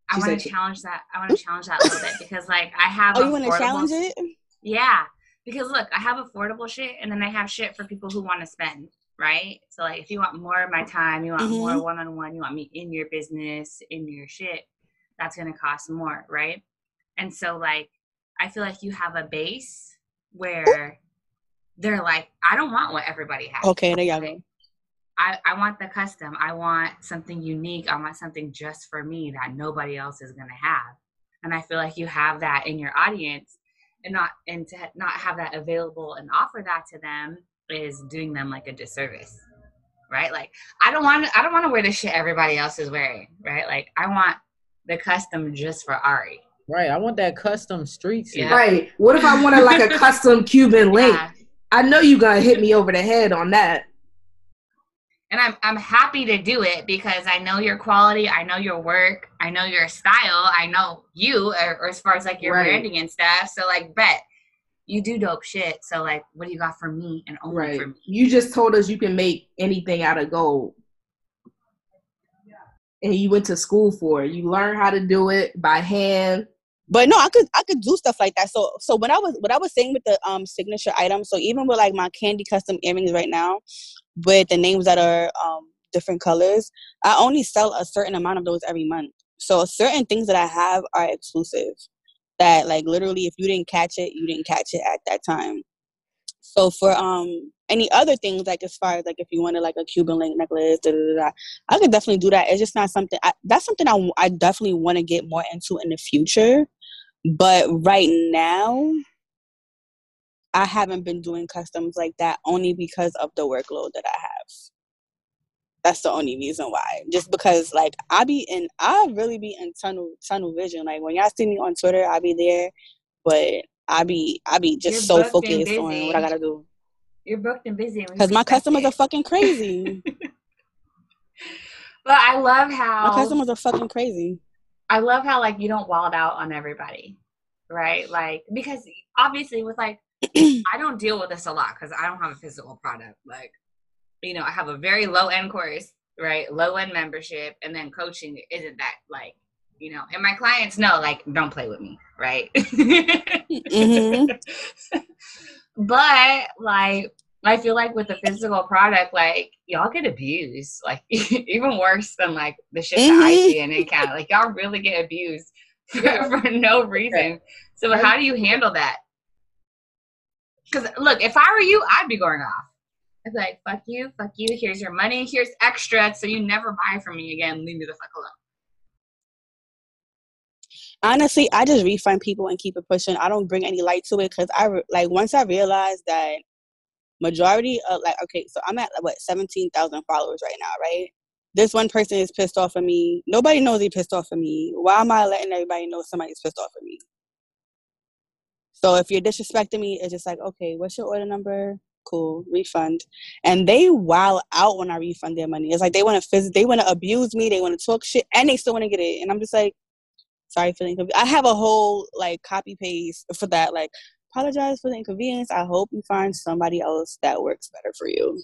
I want to challenge that. I want to challenge that a little bit because, like, I have. Oh, you want to challenge it? Yeah, because look, I have affordable shit, and then I have shit for people who want to spend. Right. So, like, if you want more of my time, you want mm-hmm. more one on one, you want me in your business, in your shit, that's gonna cost more, right? And so, like, I feel like you have a base where they're like, I don't want what everybody has. Okay, there you go. I, I want the custom. I want something unique. I want something just for me that nobody else is gonna have. And I feel like you have that in your audience, and not and to not have that available and offer that to them is doing them like a disservice, right? Like I don't want I don't want to wear the shit everybody else is wearing, right? Like I want the custom just for Ari. Right. I want that custom street Yeah. Right. What if I wanted like a custom Cuban link? Yeah. I know you gonna hit me over the head on that. And I'm I'm happy to do it because I know your quality, I know your work, I know your style, I know you, or, or as far as like your right. branding and stuff. So like, bet you do dope shit. So like, what do you got for me and only right. for me? You just told us you can make anything out of gold. And you went to school for it. You learn how to do it by hand but no, I could I could do stuff like that. So so when I was what I was saying with the um signature items, so even with like my candy custom earrings right now, with the names that are um different colors, I only sell a certain amount of those every month. So certain things that I have are exclusive. That like literally if you didn't catch it, you didn't catch it at that time. So for um any other things like as far as like if you wanted like a Cuban link necklace, da, da, da, I could definitely do that. It's just not something I, that's something I I definitely want to get more into in the future. But right now, I haven't been doing customs like that only because of the workload that I have. That's the only reason why. Just because like I be in I really be in tunnel tunnel vision. Like when y'all see me on Twitter, I be there, but I be I be just You're so focused on what I gotta do. You're booked and busy because my customers it. are fucking crazy. but I love how my customers are fucking crazy. I love how like you don't wild out on everybody, right? Like because obviously with like I don't deal with this a lot because I don't have a physical product. Like you know, I have a very low end course, right? Low end membership, and then coaching isn't that like you know, and my clients know like don't play with me, right? mm-hmm. but like I feel like with the physical product, like y'all get abused, like even worse than like the shit that I see in Canada. Like y'all really get abused for, for no reason. So how do you handle that? Because look, if I were you, I'd be going off. Like, "Fuck you, fuck you. Here's your money. Here's extra, so you never buy from me again. Leave me the fuck alone." honestly i just refund people and keep it pushing i don't bring any light to it because i like once i realized that majority of like okay so i'm at what 17000 followers right now right this one person is pissed off of me nobody knows he pissed off of me why am i letting everybody know somebody's pissed off of me so if you're disrespecting me it's just like okay what's your order number cool refund and they wow out when i refund their money it's like they want to phys- they want to abuse me they want to talk shit and they still want to get it and i'm just like sorry for the inconvenience. I have a whole like copy paste for that. Like apologize for the inconvenience. I hope you find somebody else that works better for you.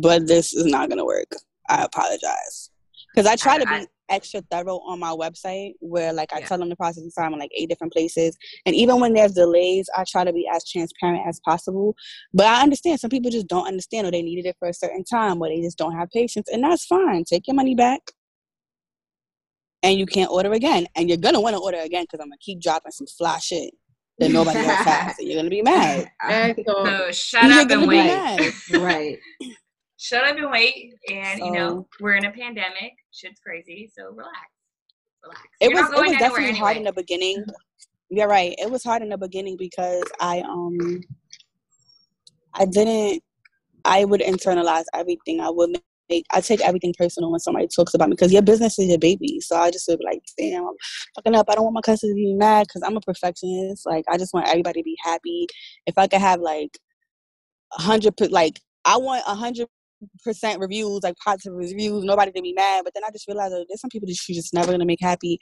But this is not gonna work. I apologize. Because I try I, to be extra thorough on my website where like I yeah. tell them the processing time in like eight different places. And even when there's delays, I try to be as transparent as possible. But I understand some people just don't understand or they needed it for a certain time or they just don't have patience. And that's fine. Take your money back. And you can't order again. And you're gonna want to order again because I'm gonna keep dropping some fly shit that nobody else has. And you're gonna be mad. so shut up and wait. right. shut up and wait. And so, you know, we're in a pandemic. Shit's crazy. So relax. Relax. It You're was it was definitely anyway. hard in the beginning. You're right. It was hard in the beginning because I um I didn't I would internalize everything. I would make I take everything personal when somebody talks about me because your business is your baby. So I just would be like, damn, I'm fucking up. I don't want my customers to be mad because I'm a perfectionist. Like I just want everybody to be happy. If I could have like a hundred like I want a hundred percent reviews, like positive reviews, nobody to be mad. But then I just realized that there's some people that you're just never gonna make happy.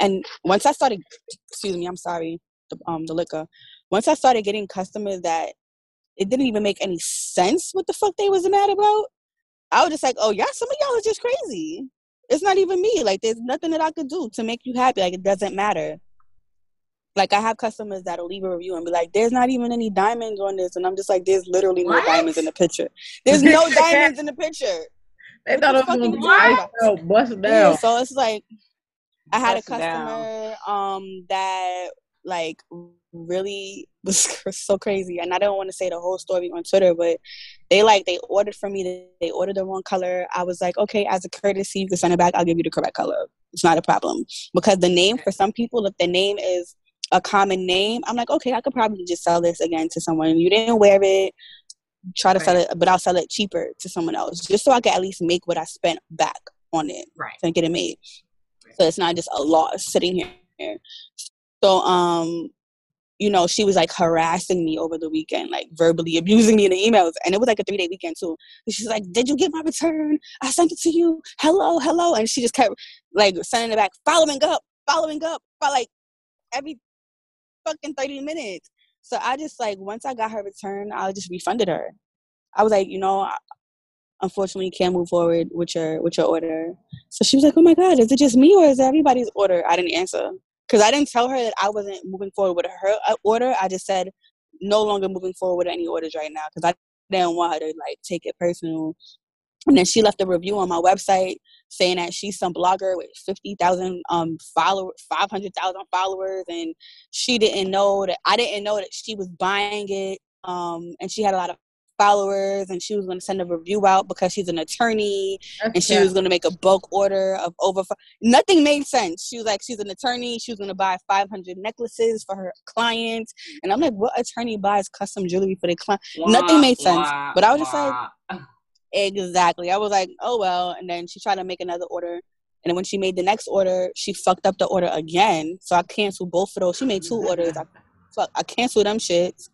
And once I started, excuse me, I'm sorry, the um the liquor. Once I started getting customers that it didn't even make any sense what the fuck they was mad about, I was just like, oh yeah, some of y'all are just crazy. It's not even me. Like there's nothing that I could do to make you happy. Like it doesn't matter. Like I have customers that'll leave a review and be like, "There's not even any diamonds on this," and I'm just like, "There's literally what? no diamonds in the picture. There's no diamonds in the picture." They thought it was gonna bust down. Yeah, so it's like I had bust a customer um that like really was so crazy and i don't want to say the whole story on twitter but they like they ordered from me they ordered the wrong color i was like okay as a courtesy you can send it back i'll give you the correct color it's not a problem because the name for some people if the name is a common name, I'm like, okay, I could probably just sell this again to someone. You didn't wear it, try to right. sell it, but I'll sell it cheaper to someone else, just so I can at least make what I spent back on it, right? And get it made. Right. So it's not just a loss sitting here. So, um, you know, she was like harassing me over the weekend, like verbally abusing me in the emails. And it was like a three day weekend too. And she's like, Did you get my return? I sent it to you. Hello, hello. And she just kept like sending it back, following up, following up, but like every fucking 30 minutes. So I just like once I got her return, I just refunded her. I was like, you know, unfortunately can't move forward with your with your order. So she was like, Oh my god, is it just me or is it everybody's order? I didn't answer. Because I didn't tell her that I wasn't moving forward with her uh, order. I just said no longer moving forward with any orders right now because I didn't want her to like take it personal. And then she left a review on my website saying that she's some blogger with 50,000 um followers, 500,000 followers. And she didn't know that I didn't know that she was buying it um and she had a lot of followers. And she was going to send a review out because she's an attorney. That's and she was going to make a bulk order of over nothing made sense. She was like she's an attorney. She was going to buy 500 necklaces for her clients. And i'm like what attorney buys custom jewelry for their client nothing made sense. but i was just like Exactly. I was like, oh well. And then she tried to make another order. And when she made the next order, she fucked up the order again. So I canceled both of those. She made two orders. I fuck I canceled them shits.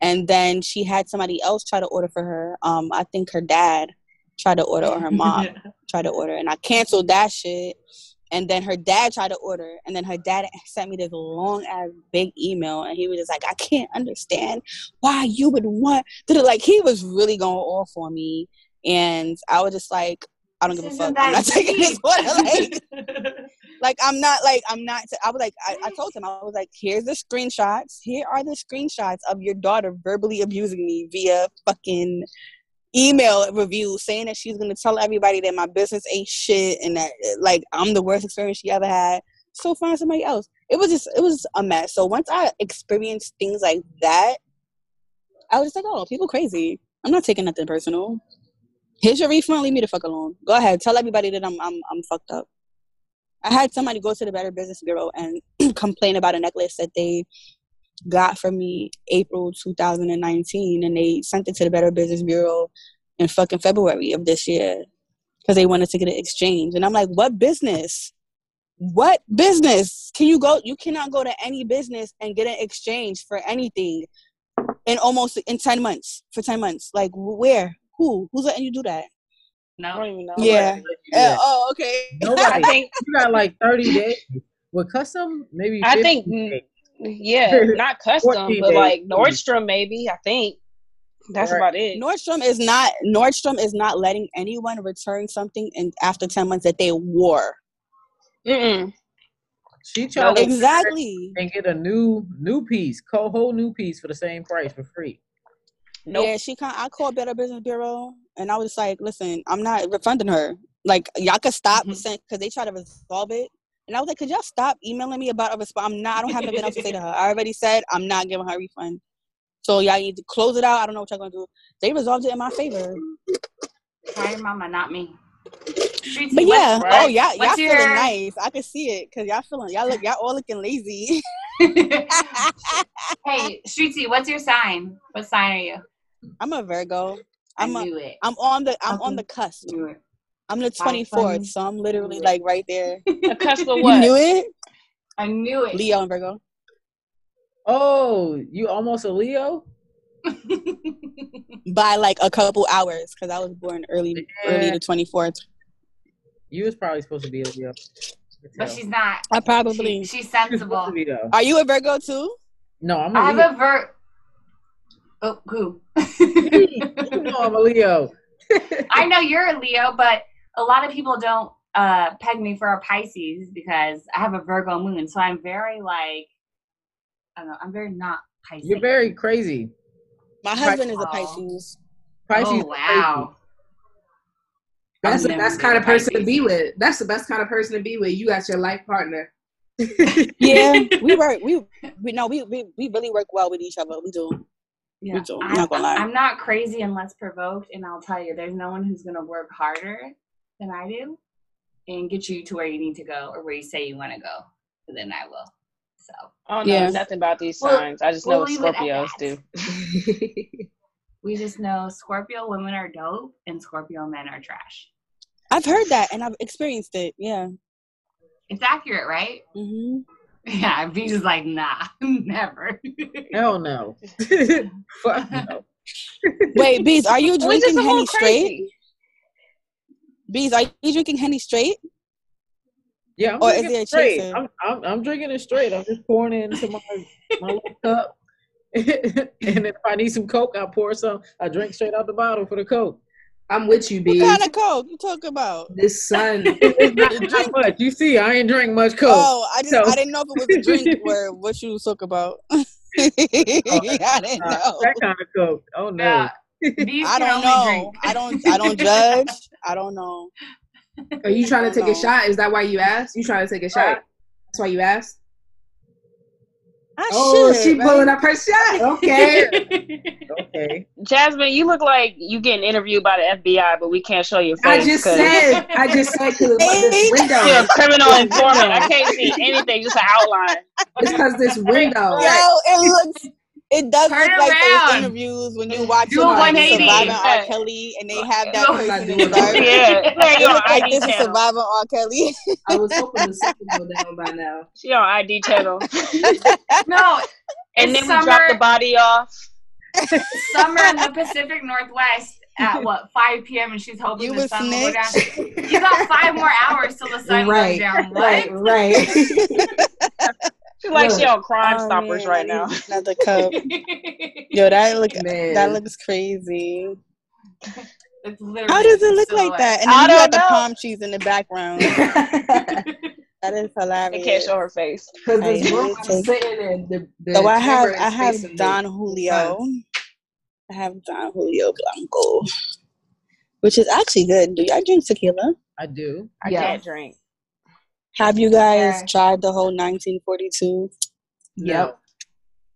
And then she had somebody else try to order for her. Um, I think her dad tried to order or her mom tried to order. And I canceled that shit. And then her dad tried to order. And then her dad sent me this long ass big email. And he was just like, I can't understand why you would want to like he was really going off on me and I was just like, I don't give a fuck. I'm not taking this order. Like, like I'm not like I'm not. T- I was like, I, I told him I was like, here's the screenshots. Here are the screenshots of your daughter verbally abusing me via fucking email review saying that she's gonna tell everybody that my business ain't shit and that like I'm the worst experience she ever had. So find somebody else. It was just it was a mess. So once I experienced things like that, I was just like, oh, people crazy. I'm not taking nothing personal. Here's your refund. Leave me the fuck alone. Go ahead. Tell everybody that I'm I'm I'm fucked up. I had somebody go to the Better Business Bureau and complain about a necklace that they got from me April 2019, and they sent it to the Better Business Bureau in fucking February of this year because they wanted to get an exchange. And I'm like, what business? What business can you go? You cannot go to any business and get an exchange for anything in almost in 10 months for 10 months. Like where? Who? Who's letting you do that? No. I don't even know. Yeah. Uh, oh, okay. Nobody. I think you got like 30 days. With custom, maybe. I think, days. yeah, not custom, but like Nordstrom, maybe. I think that's right. about it. Nordstrom is not Nordstrom is not letting anyone return something in after ten months that they wore. Mm-mm. She tried exactly and get a new new piece, co whole new piece for the same price for free. Nope. Yeah, she can't. I called Better Business Bureau and I was like, "Listen, I'm not refunding her. Like, y'all could stop mm-hmm. because they try to resolve it." And I was like, "Could y'all stop emailing me about a response? I'm not. I don't have anything else to say to her. I already said I'm not giving her a refund. So y'all need to close it out. I don't know what y'all gonna do. They resolved it in my favor. Sorry, mama, not me. but yeah, oh, right? oh y'all, y'all your... feeling nice. I can see it because y'all feeling y'all look y'all all looking lazy. hey, Streetsy, what's your sign? What sign are you? I'm a Virgo. I'm I knew a, it. I'm on the I'm on the cusp. I'm the 24th, so I'm literally like right there. A cusp of what? You knew it? I knew it. Leo and Virgo. Oh, you almost a Leo? By like a couple hours, because I was born early, yeah. early the 24th. You was probably supposed to be a Leo. But she's not. I probably. She, she's sensible. Be, Are you a Virgo too? No, I'm. A I Leo. have a Vir. Oh, who? no, I'm a Leo. I know you're a Leo, but a lot of people don't uh peg me for a Pisces because I have a Virgo moon, so I'm very like I don't know, I'm very not Pisces. You're very crazy. My husband is a Pisces. Pisces. Oh wow. That's the best kind of person to be with. That's the best kind of person to be with. You got your life partner. yeah, we work. We we no, we, we we really work well with each other. We do. Yeah, we do. I'm, not gonna lie. I'm not crazy unless provoked, and I'll tell you, there's no one who's gonna work harder than I do, and get you to where you need to go or where you say you want to go. Then I will. So. I don't know yeah. nothing about these signs. Well, I just know we'll Scorpios do. we just know Scorpio women are dope and Scorpio men are trash. I've heard that and I've experienced it. Yeah. It's accurate, right? Mm-hmm. Yeah, B's is like, nah, never. Hell no. Fuck no. Wait, Bees, are you drinking Henny straight? Bees, are you drinking Henny straight? Yeah, I'm or is it straight. I'm, I'm, I'm drinking it straight. I'm just pouring it into my my little cup, and if I need some Coke, I pour some. I drink straight out the bottle for the Coke. I'm with you, B. What kind of Coke you talking about? This sun. it's not, much. You see, I ain't drink much Coke. Oh, I just so. I didn't know if it was a drink or what you was talking about. oh, I didn't uh, know that kind of Coke. Oh no. Yeah. I don't know. I don't. I don't judge. I don't know. Are you trying to take know. a shot? Is that why you asked? You trying to take a shot? Right. That's why you asked. I oh, should, she right? pulling up her shot. Okay. okay. Jasmine, you look like you getting interviewed by the FBI, but we can't show your face. I just said. I just said because this window. You're a criminal informant. I can't see anything, just an outline. It's because this window. Yo, it looks it does Turn look like those interviews when you watch Do like, Surviving R. Kelly and they have that person in start. Yeah, it look like this is Surviving R. Kelly. I was hoping the second go down by now. She on ID channel. no, and then summer, we drop the body off. Summer in the Pacific Northwest at what 5 p.m. and she's hoping you the sun will go down. You got five more hours till the sun right. goes down. What? Right, right. She like she on Crime oh, Stoppers man, right now. Another cup. Yo, that look man. that looks crazy. How does it look like that? And then you got the palm trees in the background. that is hilarious. I can't show her face. Because sitting the, the So I have I have Don Julio. I have Don Julio Blanco, which is actually good. Do y'all drink tequila? I do. I yeah. can't drink. Have you guys yeah. tried the whole 1942? Yep.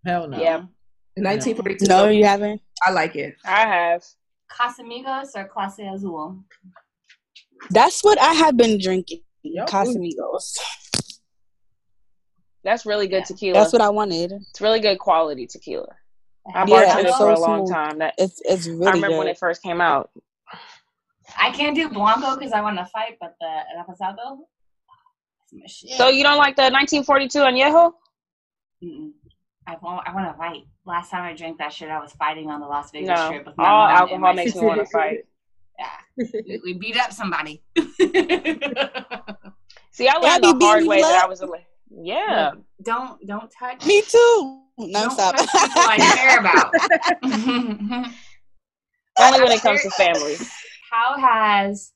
Hell no. Yeah. 1942. No, you haven't. I like it. I have. Casamigos or Clase Azul? That's what I have been drinking. Yep. Casamigos. That's really good yeah. tequila. That's what I wanted. It's really good quality tequila. I bartended yeah, for so a long time. That it's it's really. I remember good. when it first came out. I can't do blanco because I want to fight, but the reposado so you don't like the 1942 añejo? Mm-mm. I want. I want to fight. Last time I drank that shit, I was fighting on the Las Vegas no, trip with my all alcohol makes me want to fight. Yeah, we beat up somebody. See, I learned the hard way that I was a. Yeah. Don't don't touch. Me too. No, don't stop. Touch people I care about. Only when it comes to family. How has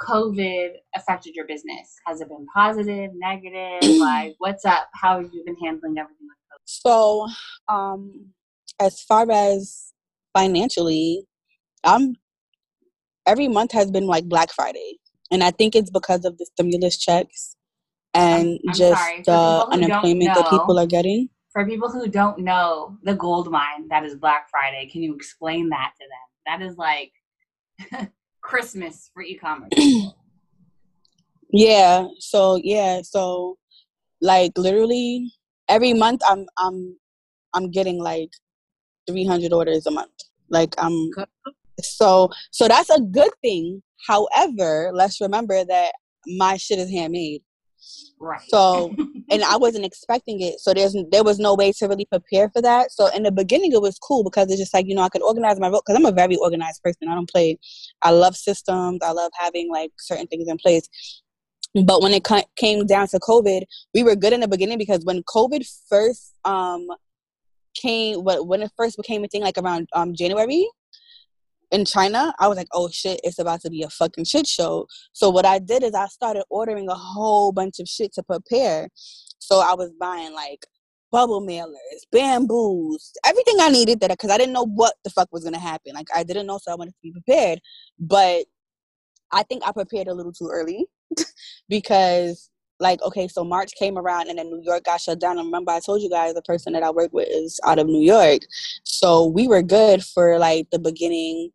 COVID affected your business? Has it been positive, negative? like, what's up? How have you been handling everything with COVID? So, um, as far as financially, I'm every month has been like Black Friday, and I think it's because of the stimulus checks and I'm, I'm just the unemployment know, that people are getting. For people who don't know the gold mine that is Black Friday, can you explain that to them? That is like Christmas for e-commerce. yeah. So yeah. So like literally every month I'm I'm I'm getting like 300 orders a month. Like I'm so so that's a good thing. However, let's remember that my shit is handmade. Right. So, and I wasn't expecting it. So there's there was no way to really prepare for that. So in the beginning, it was cool because it's just like you know I could organize my vote because I'm a very organized person. I don't play. I love systems. I love having like certain things in place. But when it came down to COVID, we were good in the beginning because when COVID first um came, when it first became a thing, like around um January, in China, I was like, oh shit, it's about to be a fucking shit show. So what I did is I started ordering a whole bunch of shit to prepare. So I was buying like bubble mailers, bamboos, everything I needed that because I didn't know what the fuck was gonna happen. Like I didn't know, so I wanted to be prepared. But I think I prepared a little too early because like okay so march came around and then new york got shut down. And remember i told you guys the person that i work with is out of new york. So we were good for like the beginning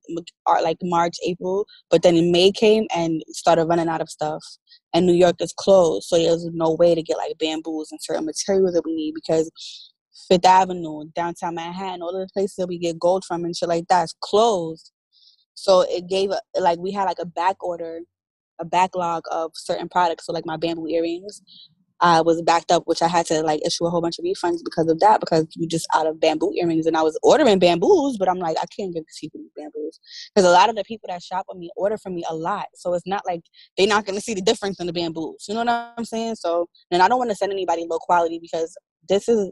uh, like march april. But then may came and started running out of stuff. And new york is closed. So there's no way to get like bamboos and certain materials that we need because fifth avenue downtown manhattan all the places that we get gold from and shit like that's closed. So it gave like we had like a back order a backlog of certain products. So like my bamboo earrings, I was backed up, which I had to like issue a whole bunch of refunds because of that, because we just out of bamboo earrings. And I was ordering bamboos, but I'm like, I can't give these people bamboos. Because a lot of the people that shop with me order from me a lot. So it's not like they're not going to see the difference in the bamboos. You know what I'm saying? So, and I don't want to send anybody low quality because this is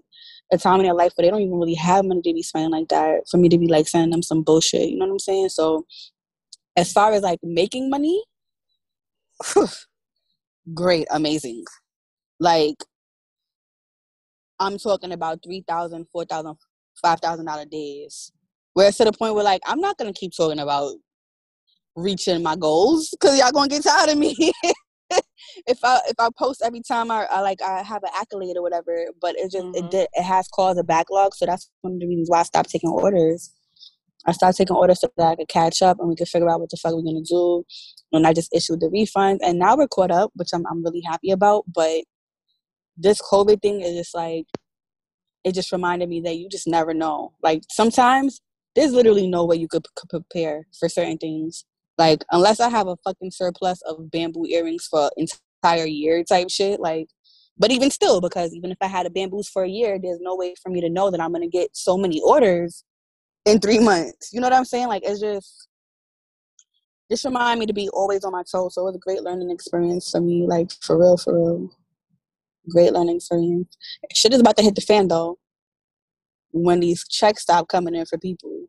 a time in their life where they don't even really have money to be spending like that for me to be like sending them some bullshit. You know what I'm saying? So, as far as like making money, great, amazing. Like I'm talking about three thousand, four thousand, five thousand dollar days. Where it's to the point where like I'm not gonna keep talking about reaching my goals because y'all gonna get tired of me. if I if I post every time I, I, like I have an accolade or whatever, but it just mm-hmm. it did, it has caused a backlog. So that's one of the reasons why I stopped taking orders. I started taking orders so that I could catch up and we could figure out what the fuck we're gonna do. And I just issued the refunds, and now we're caught up, which I'm I'm really happy about. But this COVID thing is just like it just reminded me that you just never know. Like sometimes there's literally no way you could, could prepare for certain things. Like unless I have a fucking surplus of bamboo earrings for entire year type shit. Like, but even still, because even if I had a bamboos for a year, there's no way for me to know that I'm gonna get so many orders in three months. You know what I'm saying? Like it's just just remind me to be always on my toes. So it was a great learning experience for me, like for real, for real. Great learning experience. Shit is about to hit the fan though. When these checks stop coming in for people.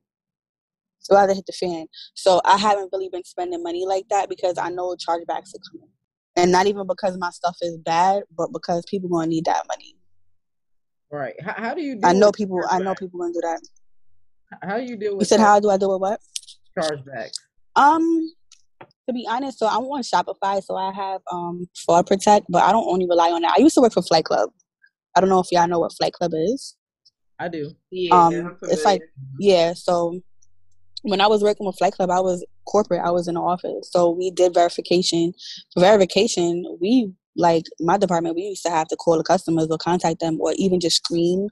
So I to hit the fan. So I haven't really been spending money like that because I know chargebacks are coming. And not even because my stuff is bad, but because people gonna need that money. Right. How, how do you? I know people. I know people gonna do that. How do you deal with? You said how do I deal with what? Chargeback. Um, to be honest, so I'm on Shopify, so I have um fraud protect, but I don't only rely on that. I used to work for Flight Club. I don't know if y'all know what Flight Club is. I do. Yeah. Um, it's like yeah. So when I was working with Flight Club, I was corporate. I was in the office, so we did verification. For verification, we like my department. We used to have to call the customers or contact them, or even just screen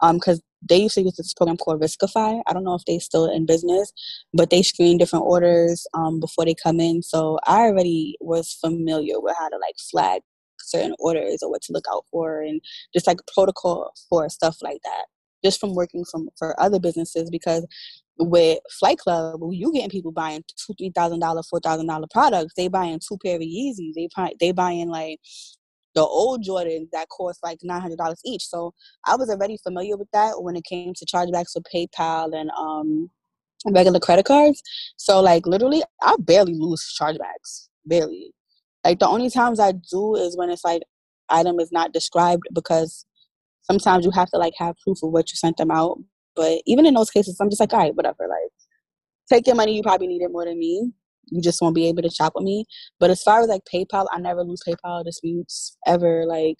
um because they used to use this program called Riskify. I don't know if they still in business, but they screen different orders um before they come in. So I already was familiar with how to like flag certain orders or what to look out for and just like protocol for stuff like that. Just from working from for other businesses because with Flight Club, you getting people buying two, three thousand dollar, four thousand dollar products. They buying two pair of Yeezys. They they buying like the old Jordans that cost like nine hundred dollars each. So I was already familiar with that when it came to chargebacks with PayPal and um regular credit cards. So like literally, I barely lose chargebacks. barely. Like the only times I do is when it's like item is not described because sometimes you have to like have proof of what you sent them out. But even in those cases, I'm just like, all right, whatever. Like, take your money. You probably need it more than me. You just won't be able to shop with me. But as far as like PayPal, I never lose PayPal disputes ever. Like,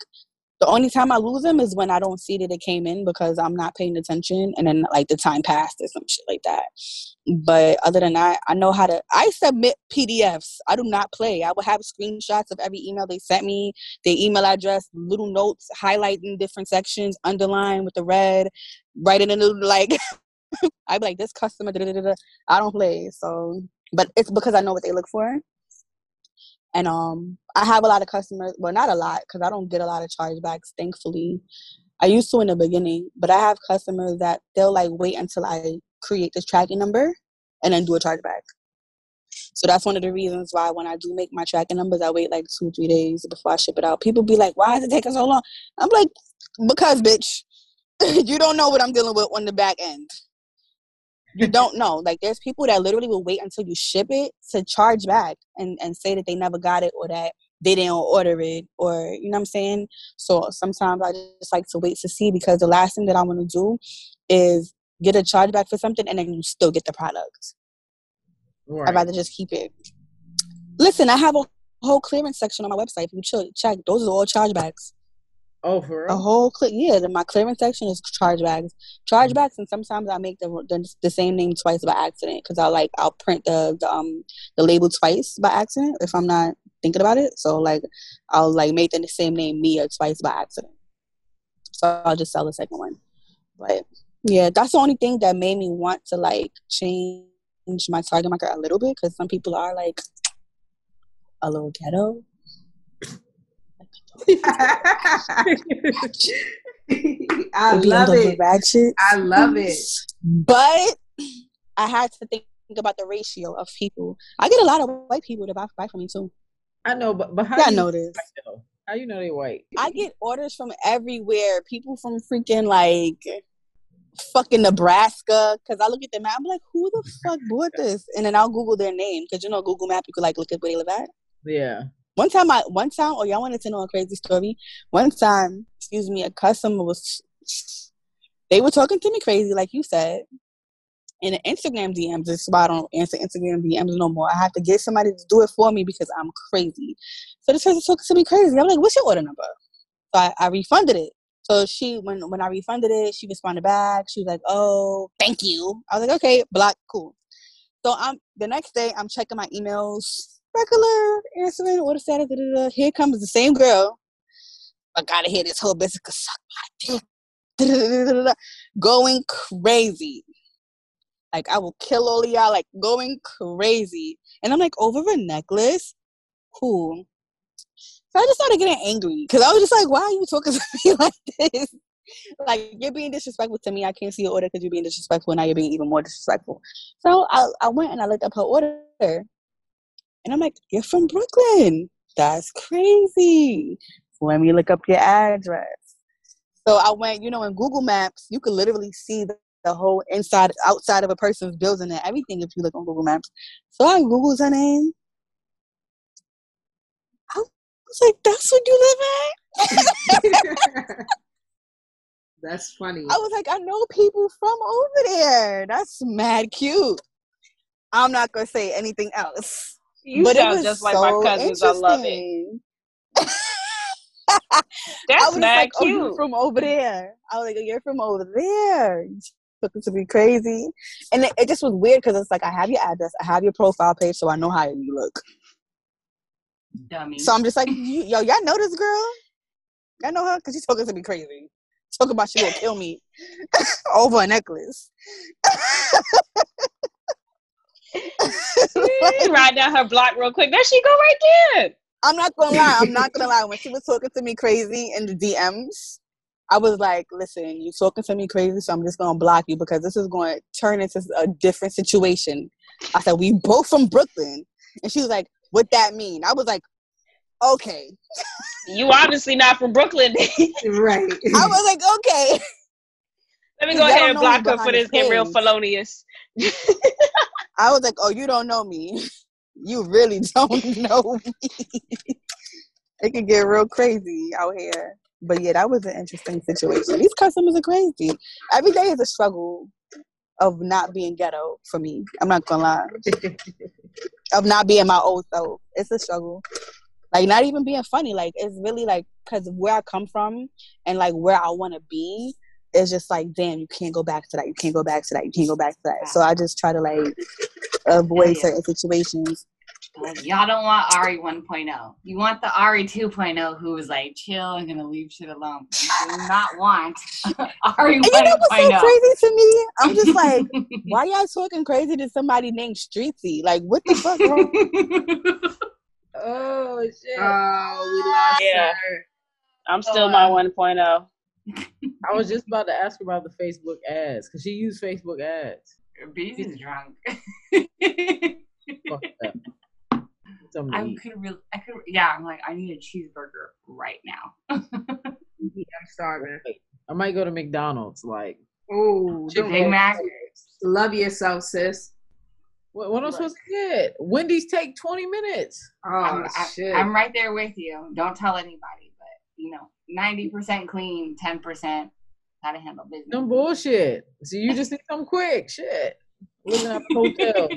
the only time I lose them is when I don't see that it came in because I'm not paying attention and then like the time passed or some shit like that. But other than that, I know how to I submit PDFs. I do not play. I will have screenshots of every email they sent me, their email address, little notes highlighting different sections, underline with the red, writing a little like I'd be like this customer I don't play. So but it's because I know what they look for. And um i have a lot of customers well not a lot because i don't get a lot of chargebacks thankfully. I used to in the beginning but i have customers that they'll like wait until i create this tracking number and then do a chargeback. So that's one of the reasons why when i do make my tracking numbers i wait like two three days before i ship it out. People be like why is it taking so long? I'm like because bitch you don't know what i'm dealing with on the back end you don't know. Like there's people that literally will wait until you ship it to charge back and, and say that they never got it or that they didn't order it or you know what I'm saying? So sometimes I just like to wait to see because the last thing that I want to do is get a chargeback for something and then you still get the product. Right. I'd rather just keep it. Listen, I have a whole clearance section on my website. If you check, those are all chargebacks. Oh, for real? A whole clip, yeah. The, my clearance section is chargebacks, chargebacks, and sometimes I make the, the, the same name twice by accident because I like I'll print the, the um the label twice by accident if I'm not thinking about it. So like I'll like make the same name Mia twice by accident. So I'll just sell the second one. But yeah, that's the only thing that made me want to like change my target market a little bit because some people are like a little ghetto I love it. Ratchet. I love it. But I had to think about the ratio of people. I get a lot of white people to buy, buy from me too. I know, but but how yeah, I know this? How you know they white? I get orders from everywhere. People from freaking like fucking Nebraska. Cause I look at the map, I'm like, who the fuck bought this? And then I'll Google their name. Cause you know Google Map, you could like look at where they live at. Yeah. One time, I one time, oh y'all wanted to know a crazy story. One time, excuse me, a customer was they were talking to me crazy, like you said, in the Instagram DMs. This is why I don't answer Instagram DMs no more. I have to get somebody to do it for me because I'm crazy. So this person talking to me crazy. I'm like, "What's your order number?" So I, I refunded it. So she, when when I refunded it, she responded back. She was like, "Oh, thank you." I was like, "Okay, block, cool." So I'm the next day. I'm checking my emails regular answering order status. Da, da, da. Here comes the same girl. I gotta hear this whole business cause suck my dick. Going crazy. Like I will kill all y'all, like going crazy. And I'm like, over a necklace? Cool. So I just started getting angry because I was just like, why are you talking to me like this? like you're being disrespectful to me. I can't see your order because you're being disrespectful. And now you're being even more disrespectful. So I, I went and I looked up her order, and I'm like, you're from Brooklyn. That's crazy. Let me look up your address. So I went, you know, in Google Maps, you could literally see the, the whole inside, outside of a person's building and everything if you look on Google Maps. So I Googled her name. I was like, that's what you live at? that's funny. I was like, I know people from over there. That's mad cute. I'm not going to say anything else. You but sound just so like my cousins. I love it. That's not like, oh, cute. Oh, from over there. I was like, oh, you're from over there. Looking to be crazy, and it, it just was weird because it's like I have your address, I have your profile page, so I know how you look. Dummy. So I'm just like, yo, y'all know this girl? Y'all know her because she's talking to me crazy. Talking about she gonna kill me over a necklace. ride down her block real quick. There she go right there. I'm not gonna lie. I'm not gonna lie. When she was talking to me crazy in the DMs, I was like, "Listen, you talking to me crazy, so I'm just gonna block you because this is going to turn into a different situation." I said, "We both from Brooklyn," and she was like, "What that mean?" I was like, "Okay." You obviously not from Brooklyn, right? I was like, "Okay." Let me go ahead and block her for this getting real felonious. I was like, "Oh, you don't know me. you really don't know me. it can get real crazy out here. But yeah, that was an interesting situation. These customers are crazy. Every day is a struggle of not being ghetto for me. I'm not gonna lie. of not being my old self. It's a struggle. Like not even being funny. Like it's really like because where I come from and like where I want to be it's just like, damn, you can't go back to that. You can't go back to that. You can't go back to that. So I just try to like avoid yeah. certain situations. Y'all don't want Ari 1.0. You want the Ari 2.0 who was like, chill, I'm gonna leave shit alone. You do not want Ari 1.0. You know what's so oh. crazy to me? I'm just like, why y'all talking crazy to somebody named Streetsy? Like, what the fuck? oh shit! Oh, we lost yeah. her. I'm still oh, my 1.0. I was just about to ask her about the Facebook ads because she used Facebook ads. Bees is drunk. I could really, I could, yeah. I'm like, I need a cheeseburger right now. yeah, I'm starving. I might go to McDonald's. Like, oh, Big Mac. Love yourself, sis. What, what am I supposed to get? Wendy's take 20 minutes. Oh, I'm, shit. I'm right there with you. Don't tell anybody, but you know, 90% clean, 10% how to handle business. No bullshit. So you just need some quick shit. Living at the hotel.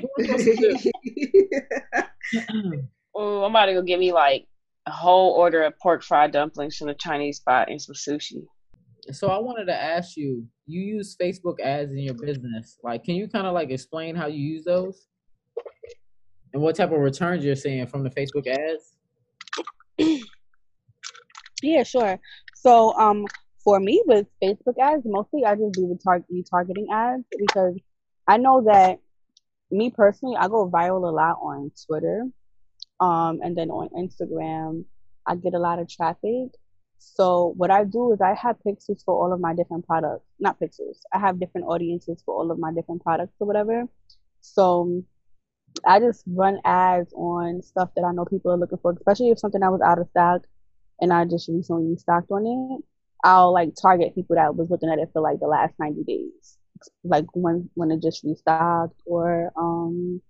oh, I'm about to go get me like a whole order of pork fried dumplings from the Chinese spot and some sushi. So I wanted to ask you, you use Facebook ads in your business. Like, can you kind of like explain how you use those? And what type of returns you're seeing from the Facebook ads? Yeah, sure. So, um, for me with Facebook ads, mostly I just do the tar- retargeting ads because I know that me personally, I go viral a lot on Twitter, um, and then on Instagram, I get a lot of traffic. So what I do is I have pixels for all of my different products, not pixels. I have different audiences for all of my different products or whatever. So I just run ads on stuff that I know people are looking for, especially if something that was out of stock and I just recently stocked on it, I'll like target people that was looking at it for like the last 90 days. Like when when it just restocked or um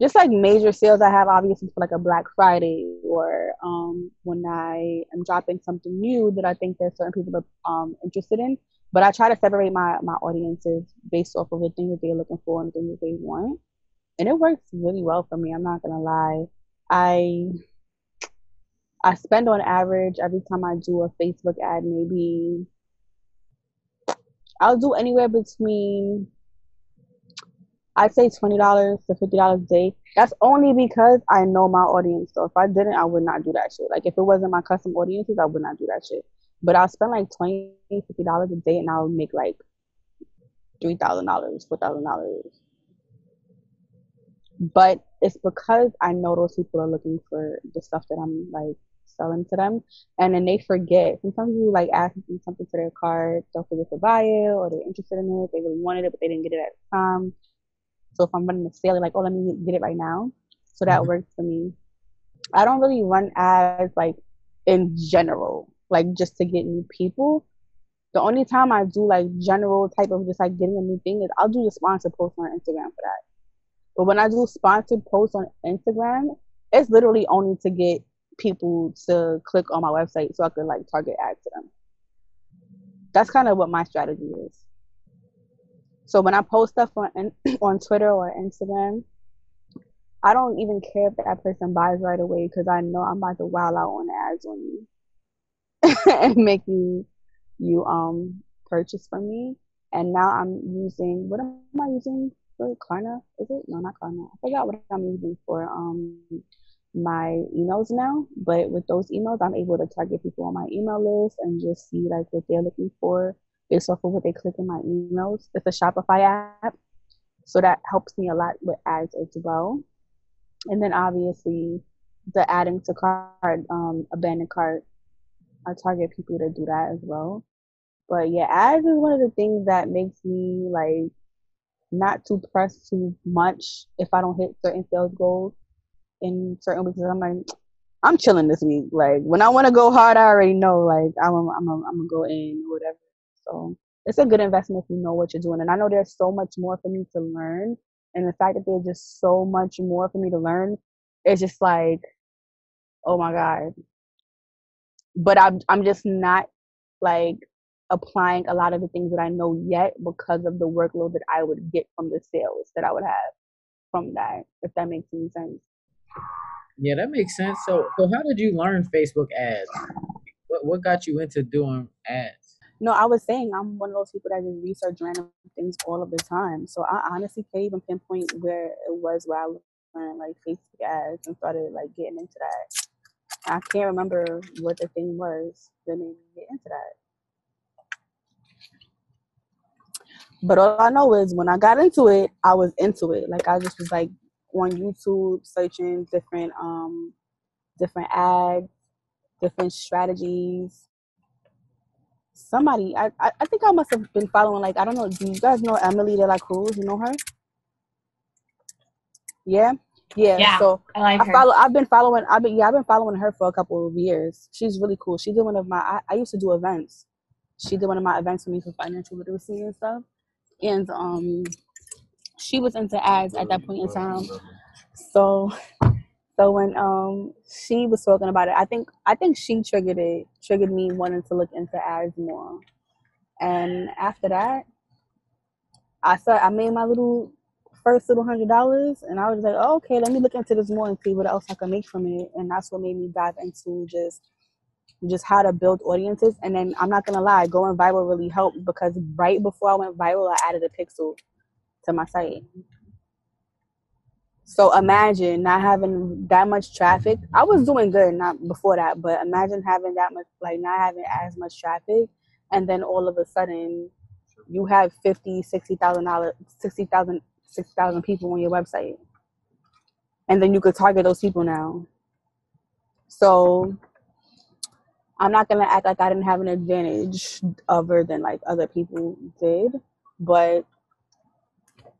just like major sales I have obviously for like a Black Friday or um when I am dropping something new that I think that certain people are um interested in. But I try to separate my my audiences based off of the things that they're looking for and the things that they want. And it works really well for me, I'm not gonna lie. I I spend on average every time I do a Facebook ad, maybe I'll do anywhere between I'd say twenty dollars to fifty dollars a day. That's only because I know my audience. So if I didn't, I would not do that shit. Like if it wasn't my custom audiences, I would not do that shit. But I'll spend like 20 50 dollars a day and I'll make like three thousand dollars, four thousand dollars. But it's because I know those people are looking for the stuff that I'm like selling to them. And then they forget. Sometimes you like ask them something to their card they'll forget to buy it or they're interested in it they really wanted it but they didn't get it at the time. So if i'm running a sale like oh let me get it right now. So that mm-hmm. works for me. I don't really run ads like in general like just to get new people. The only time i do like general type of just like getting a new thing is i'll do the sponsor post on instagram for that. But when i do sponsored posts on instagram it's literally only to get people to click on my website so I could like target ads to them. That's kind of what my strategy is. So when I post stuff on on Twitter or Instagram, I don't even care if that person buys right away because I know I'm about to wow out on ads on you and make you you um purchase from me. And now I'm using what am I using for Klarna? Is it no not Klarna? I forgot what I'm using for um my emails now, but with those emails, I'm able to target people on my email list and just see like what they're looking for based off of what they click in my emails. It's a Shopify app, so that helps me a lot with ads as well. And then obviously, the adding to cart, um, abandoned cart, I target people to do that as well. But yeah, ads is one of the things that makes me like not too pressed too much if I don't hit certain sales goals in certain weeks. I'm like, I'm chilling this week. Like when I want to go hard, I already know. Like I'm, I'm, I'm gonna go in or whatever. So it's a good investment if you know what you're doing. And I know there's so much more for me to learn. And the fact that there's just so much more for me to learn it's just like, oh my god. But I'm I'm just not like applying a lot of the things that I know yet because of the workload that I would get from the sales that I would have from that. If that makes any sense. Yeah, that makes sense. So, so how did you learn Facebook ads? What what got you into doing ads? No, I was saying I'm one of those people that just research random things all of the time. So I honestly can't even pinpoint where it was where I learned like Facebook ads and started like getting into that. I can't remember what the thing was that made me get into that. But all I know is when I got into it, I was into it. Like I just was like on YouTube searching different um different ads, different strategies. Somebody, I, I, think I must have been following like I don't know. Do you guys know Emily De La Cruz? You know her? Yeah, yeah. Yeah, so I like I her. follow. I've been following. I've been yeah. I've been following her for a couple of years. She's really cool. She did one of my. I, I used to do events. She did one of my events for me for financial literacy and stuff. And um, she was into ads at that point in time. So, so when um she was talking about it, I think I think she triggered it, triggered me wanting to look into ads more. And after that, I started. I made my little first little hundred dollars, and I was like, oh, okay, let me look into this more and see what else I can make from it. And that's what made me dive into just just how to build audiences. And then I'm not gonna lie, going viral really helped because right before I went viral, I added a pixel to my site. So imagine not having that much traffic. I was doing good not before that, but imagine having that much like not having as much traffic and then all of a sudden you have 50, 60,000 dollars 60,000 6,000 people on your website. And then you could target those people now. So I'm not gonna act like I didn't have an advantage other than like other people did, but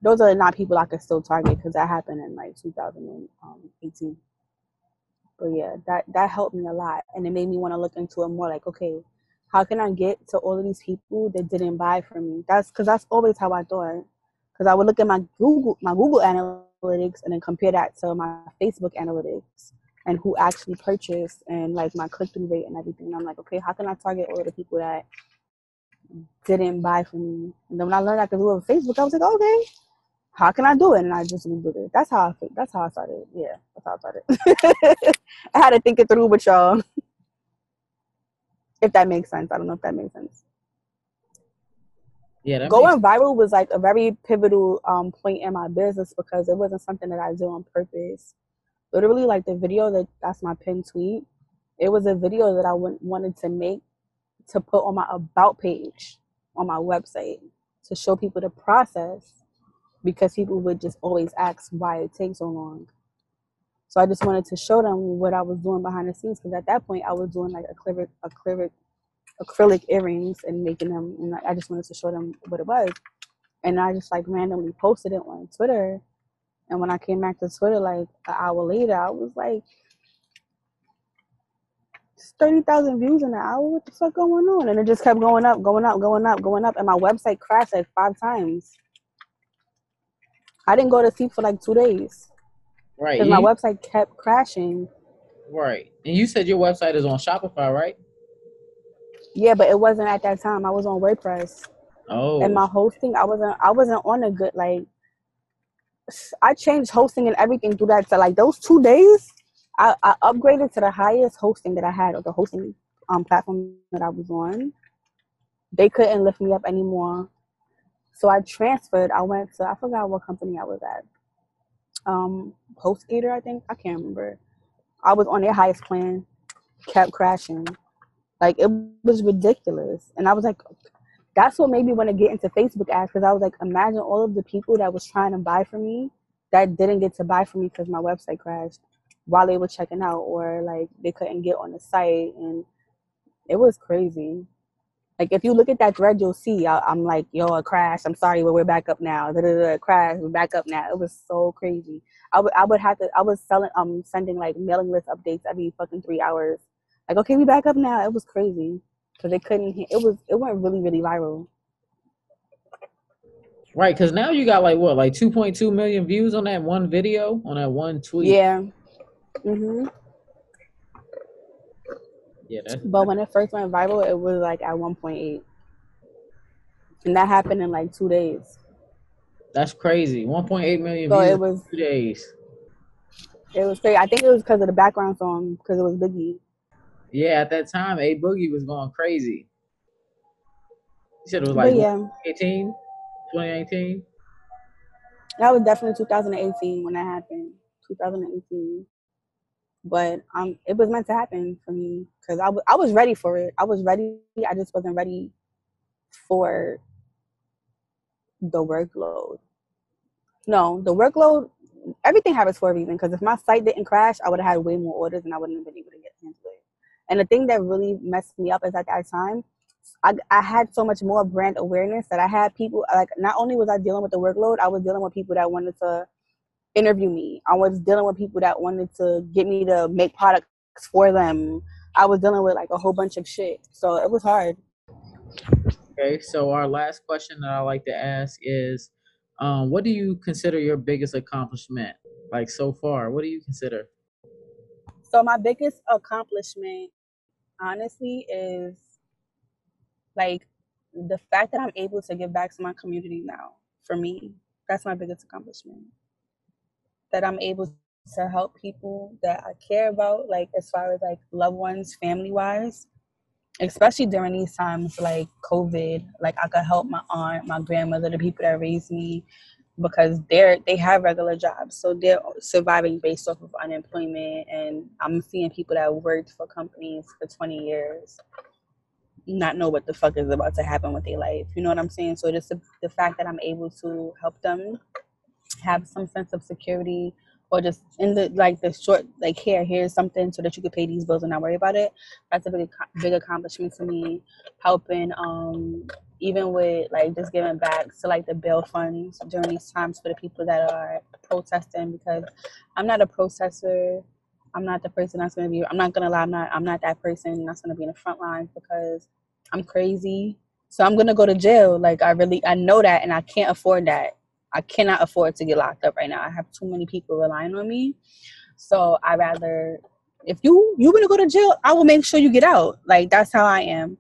those are not people I could still target because that happened in like 2018. But yeah, that that helped me a lot, and it made me want to look into it more. Like, okay, how can I get to all of these people that didn't buy from me? That's because that's always how I thought. Because I would look at my Google my Google analytics and then compare that to my Facebook analytics and who actually purchased and like my click through rate and everything. And I'm like, okay, how can I target all the people that didn't buy from me? And then when I learned I could do it with Facebook, I was like, okay, how can I do it? And I just did it. That's how I that's how I started. Yeah, that's how I started. I had to think it through with y'all. if that makes sense. I don't know if that makes sense. Yeah, going viral was like a very pivotal um, point in my business because it wasn't something that I do on purpose. Literally, like the video that that's my pinned tweet. It was a video that I w- wanted to make to put on my about page on my website to show people the process because people would just always ask why it takes so long. So I just wanted to show them what I was doing behind the scenes because at that point I was doing like acrylic, acrylic, acrylic earrings and making them, and I just wanted to show them what it was. And I just like randomly posted it on Twitter. And when I came back to Twitter like an hour later, I was like, 30,000 views in an hour. What the fuck going on? And it just kept going up, going up, going up, going up. And my website crashed like five times. I didn't go to sleep for like two days. Right. Because my website kept crashing. Right. And you said your website is on Shopify, right? Yeah, but it wasn't at that time. I was on WordPress. Oh. And my hosting, I wasn't I wasn't on a good like I changed hosting and everything through that. So like those two days, I, I upgraded to the highest hosting that I had or the hosting um platform that I was on. They couldn't lift me up anymore. So I transferred. I went to I forgot what company I was at. Um, HostGator, I think. I can't remember. I was on their highest plan, kept crashing. Like it was ridiculous, and I was like, that's what made me want to get into Facebook ads because I was like, imagine all of the people that was trying to buy from me that didn't get to buy from me because my website crashed while they were checking out, or like they couldn't get on the site, and it was crazy. Like if you look at that thread, you'll see I, am like, yo, a crash. I'm sorry, but we're back up now. Da, da, da, crash. We're back up now. It was so crazy. I would I would have to. I was selling um sending like mailing list updates every fucking three hours. Like okay, we back up now. It was crazy because they couldn't. It was it went really really viral. Right, because now you got like what, like 2.2 million views on that one video, on that one tweet. Yeah, Mhm. Yeah. but when it first went viral, it was like at 1.8, and that happened in like two days. That's crazy. 1.8 million so views it was, two days. It was crazy. I think it was because of the background song, because it was Biggie. Yeah, at that time, A Boogie was going crazy. You said it was like yeah. 18, 2018? That was definitely 2018 when that happened. 2018. But um, it was meant to happen for me because I, w- I was ready for it. I was ready. I just wasn't ready for the workload. No, the workload, everything happens for a reason. Because if my site didn't crash, I would have had way more orders and I wouldn't have been able to get into it. And the thing that really messed me up is at that time, I, I had so much more brand awareness that I had people like not only was I dealing with the workload, I was dealing with people that wanted to interview me. I was dealing with people that wanted to get me to make products for them. I was dealing with like a whole bunch of shit. So it was hard. Okay, so our last question that I like to ask is um, what do you consider your biggest accomplishment? Like so far, what do you consider? So my biggest accomplishment honestly is like the fact that I'm able to give back to my community now, for me, that's my biggest accomplishment. That I'm able to help people that I care about, like as far as like loved ones, family wise, especially during these times like COVID. Like I could help my aunt, my grandmother, the people that raised me, because they're they have regular jobs, so they're surviving based off of unemployment. And I'm seeing people that worked for companies for 20 years not know what the fuck is about to happen with their life. You know what I'm saying? So just the, the fact that I'm able to help them have some sense of security or just in the like the short like here here's something so that you could pay these bills and not worry about it that's a big big accomplishment for me helping um even with like just giving back to like the bail funds during these times for the people that are protesting because i'm not a protester i'm not the person that's going to be i'm not going to lie i'm not i'm not that person that's going to be in the front lines because I'm crazy. So I'm gonna go to jail. Like I really I know that and I can't afford that. I cannot afford to get locked up right now. I have too many people relying on me. So I rather if you you want to go to jail, I will make sure you get out. Like that's how I am.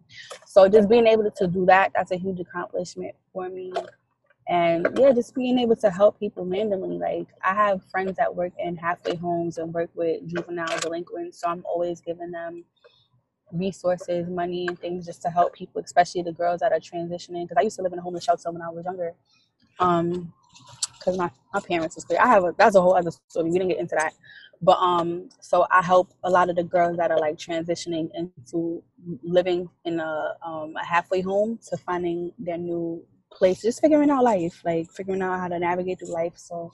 So just being able to do that, that's a huge accomplishment for me. And yeah, just being able to help people randomly. Like I have friends that work in halfway homes and work with juvenile delinquents, so I'm always giving them resources, money, and things just to help people, especially the girls that are transitioning. Because I used to live in a homeless shelter when I was younger. Um, because my, my parents was clear. I have a that's a whole other story. We didn't get into that. But um, so I help a lot of the girls that are like transitioning into living in a um a halfway home to finding their new place, just figuring out life, like figuring out how to navigate through life. So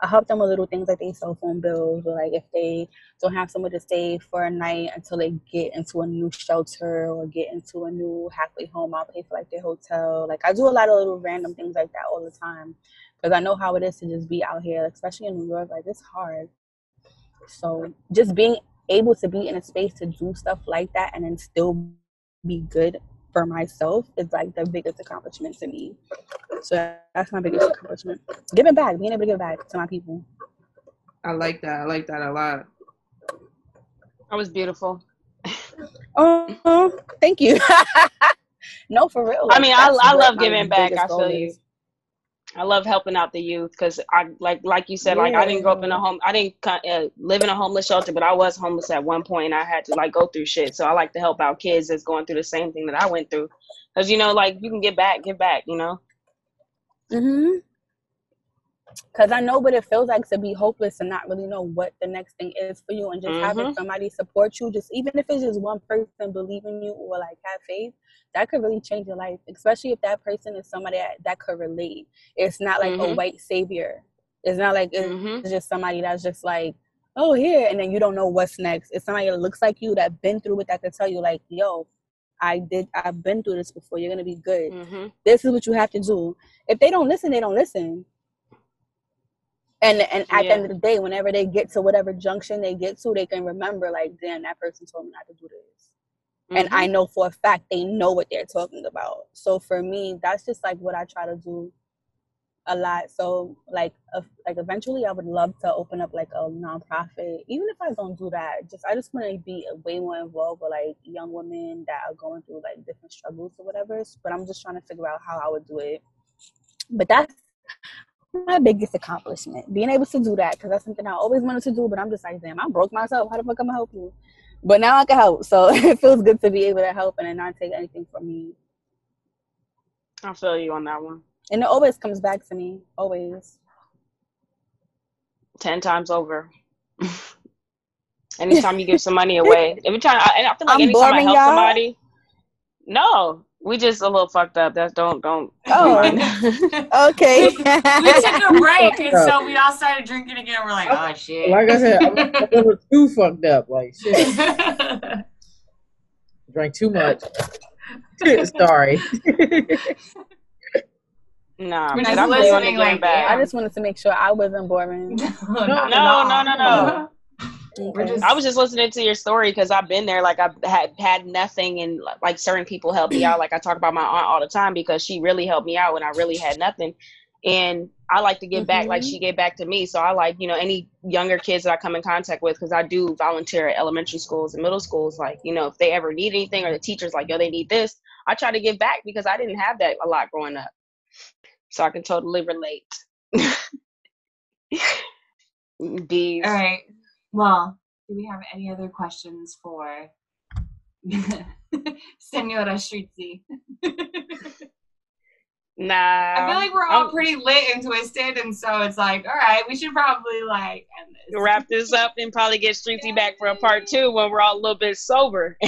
I help them with little things like their cell phone bills, or like if they don't have somewhere to stay for a night until they get into a new shelter or get into a new halfway home, I'll pay for like their hotel. Like I do a lot of little random things like that all the time because I know how it is to just be out here, especially in New York. Like it's hard. So just being able to be in a space to do stuff like that and then still be good for myself is like the biggest accomplishment to me. So that's my biggest accomplishment. Giving back, being able to give back to my people. I like that. I like that a lot. That was beautiful. oh, thank you. no, for real. Like, I mean, I, I love giving back. I feel you. I love helping out the youth because I like like you said, yeah. like I didn't grow up in a home. I didn't uh, live in a homeless shelter, but I was homeless at one point. And I had to like go through shit. So I like to help out kids that's going through the same thing that I went through, because you know, like you can get back, give back. You know. Mhm. Because I know what it feels like to be hopeless and not really know what the next thing is for you, and just mm-hmm. having somebody support you, just even if it's just one person believing you or like have faith, that could really change your life, especially if that person is somebody that, that could relate. It's not like mm-hmm. a white savior. It's not like it's, mm-hmm. just somebody that's just like, oh, here, and then you don't know what's next. It's somebody that looks like you that's been through it that could tell you, like, yo, I did. I've been through this before. You're gonna be good. Mm-hmm. This is what you have to do. If they don't listen, they don't listen. And and at yeah. the end of the day, whenever they get to whatever junction they get to, they can remember like, damn, that person told me not to do this. Mm-hmm. And I mm-hmm. know for a fact they know what they're talking about. So for me, that's just like what I try to do a lot. So like uh, like eventually I would love to open up like a nonprofit. Even if I don't do that, just I just want to be way more involved with like young women that are going through like different struggles or whatever. But I'm just trying to figure out how I would do it. But that's my biggest accomplishment, being able to do that because that's something I always wanted to do. But I'm just like, damn, I broke myself. How the fuck am I help you? But now I can help, so it feels good to be able to help and not take anything from me. I feel you on that one. And it always comes back to me. Always. Ten times over. anytime you give some money away. Every time I, I feel like I'm anytime I help y'all. somebody. No. We just a little fucked up. That's don't don't. Oh, okay. we, we took a break, and so we all started drinking again. We're like, oh shit. Like I said, I'm, I'm a little too fucked up. Like shit. Drank too much. Sorry. Nah, I'm really on the like, back. I just wanted to make sure I wasn't boring. no, no, no, no, no. Just, I was just listening to your story because I've been there. Like I've had had nothing, and like certain people helped me out. Like I talk about my aunt all the time because she really helped me out when I really had nothing. And I like to give mm-hmm. back like she gave back to me. So I like you know any younger kids that I come in contact with because I do volunteer at elementary schools and middle schools. Like you know if they ever need anything or the teachers like yo they need this, I try to give back because I didn't have that a lot growing up. So I can totally relate. Bees. All right. Well, do we have any other questions for Senora Strizzi? nah. I feel like we're all I'm, pretty lit and twisted, and so it's like, all right, we should probably like end this. Wrap this up and probably get Strizzi back for a part two when we're all a little bit sober.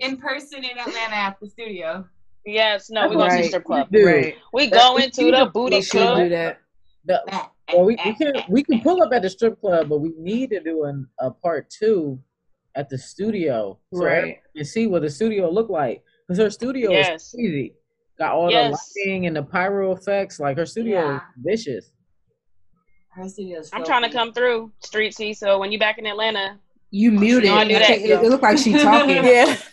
in person in Atlanta at the studio. Yes, no, we're going right. to strip club. Right. We go into the booty club. Do that. The, well, we, we can we can pull up at the strip club, but we need to do an, a part two at the studio, so right? And see what the studio look like because her studio yes. is crazy. Got all yes. the lighting and the pyro effects. Like her studio yeah. is vicious. Her studio. I'm trying to come through Street C. So when you back in Atlanta, you muted. You know, I do that. It, it looked like she talking. yeah.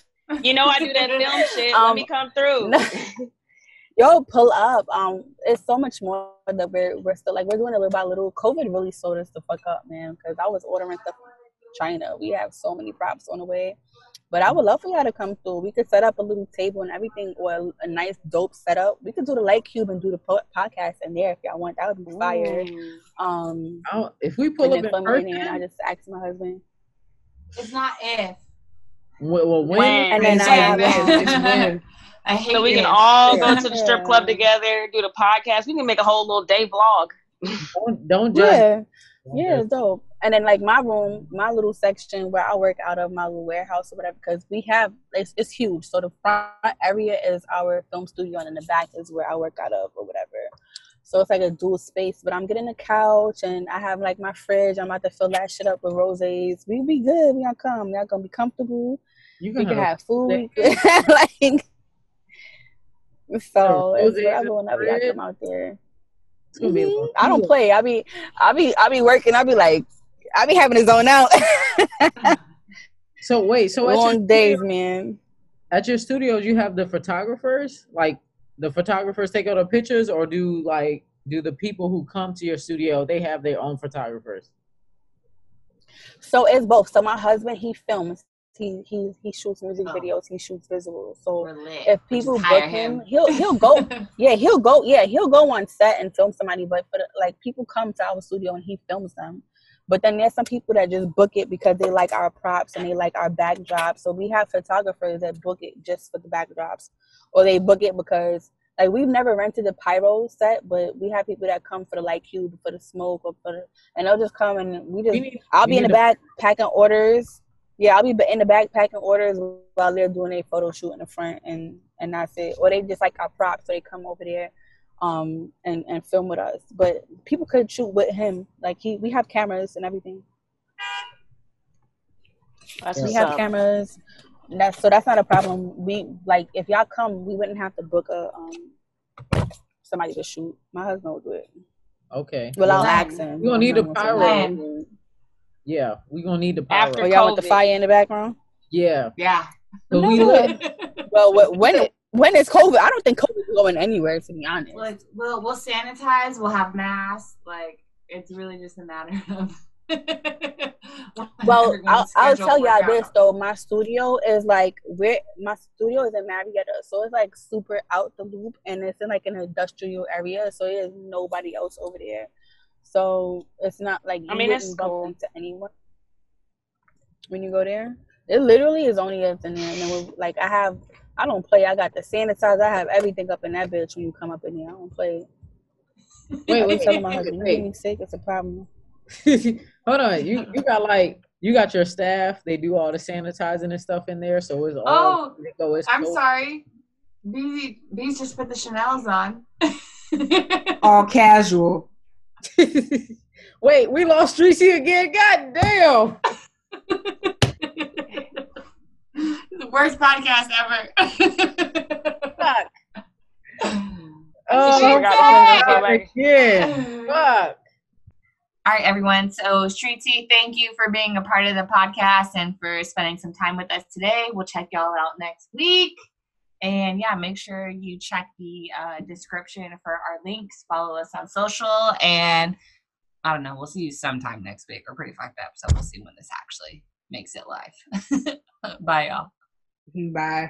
You know I do that film shit. Um, Let me come through. yo, pull up. Um, it's so much more that we're we're still like we're doing it little by little. COVID really slowed us the fuck up, man. Because I was ordering stuff from China. We have so many props on the way. But I would love for y'all to come through. We could set up a little table and everything, or a, a nice dope setup. We could do the light cube and do the po- podcast in there if y'all want. That would be fire. Um, oh, if we pull up in person, in I just asked my husband. It's not if. Well, well when, when, and then I have it's when. I hate so we can all go to the strip club together, do the podcast. We can make a whole little day vlog. don't don't judge. Yeah, yeah, dope. And then like my room, my little section where I work out of my little warehouse or whatever, because we have it's, it's huge. So the front area is our film studio, and in the back is where I work out of or whatever. So it's like a dual space. But I'm getting a couch and I have like my fridge. I'm about to fill that shit up with roses. We be good. We gonna come. Y'all gonna be comfortable. You can we can have food. like so it's whatever whenever y'all come out there. it's going Mm-hmm. I don't play. I be I be I be working. I be like I be having his own out. so wait, so long days, man. At your studios, you have the photographers. Like the photographers take all the pictures, or do like do the people who come to your studio they have their own photographers? So it's both. So my husband he films he he he shoots music oh. videos. He shoots visuals. So if people book him, him, he'll he'll go. yeah, he'll go. Yeah, he'll go on set and film somebody. But for the, like people come to our studio and he films them. But then there's some people that just book it because they like our props and they like our backdrops. So we have photographers that book it just for the backdrops, or they book it because like we've never rented a pyro set, but we have people that come for the light cube, for the smoke, or for the, and they'll just come and we just. We need, I'll be in the back packing orders yeah, I'll be in the back packing orders while they're doing a photo shoot in the front, and and that's it. Or they just like our props, so they come over there, um, and and film with us. But people could shoot with him. Like he, we have cameras and everything. That's we have up. cameras. That's so that's not a problem. We like if y'all come, we wouldn't have to book a um somebody to shoot. My husband will do it. Okay. Well, I'll ask him. You don't need a pyro. Yeah, we gonna need the power. After oh, y'all with the fire in the background? Yeah. Yeah. we well, when when it's COVID, I don't think COVID is going anywhere. To be honest, like we'll we'll sanitize, we'll have masks. Like it's really just a matter of. well, I'll, I'll tell y'all this though. My studio is like where my studio is in Marietta, so it's like super out the loop, and it's in like an industrial area, so there's nobody else over there. So it's not like you I mean, wouldn't bump cool. into anyone when you go there. It literally is only us in there, and then like I have, I don't play. I got the sanitizer. I have everything up in that bitch when you come up in here. I don't play. Wait, wait, talking about husband. You getting sick? It's a problem. Hold on, you you got like you got your staff. They do all the sanitizing and stuff in there, so it's all. Oh, it's I'm sorry. B B's just put the Chanel's on. all casual. Wait, we lost Tracy again. God damn. the worst podcast ever. Fuck. Oh, oh yeah. Fuck. All right, everyone. So, Streetsy, thank you for being a part of the podcast and for spending some time with us today. We'll check y'all out next week. And yeah, make sure you check the uh, description for our links. Follow us on social. And I don't know, we'll see you sometime next week. We're pretty fucked up. So, we'll see when this actually makes it live. Bye, y'all. Bye.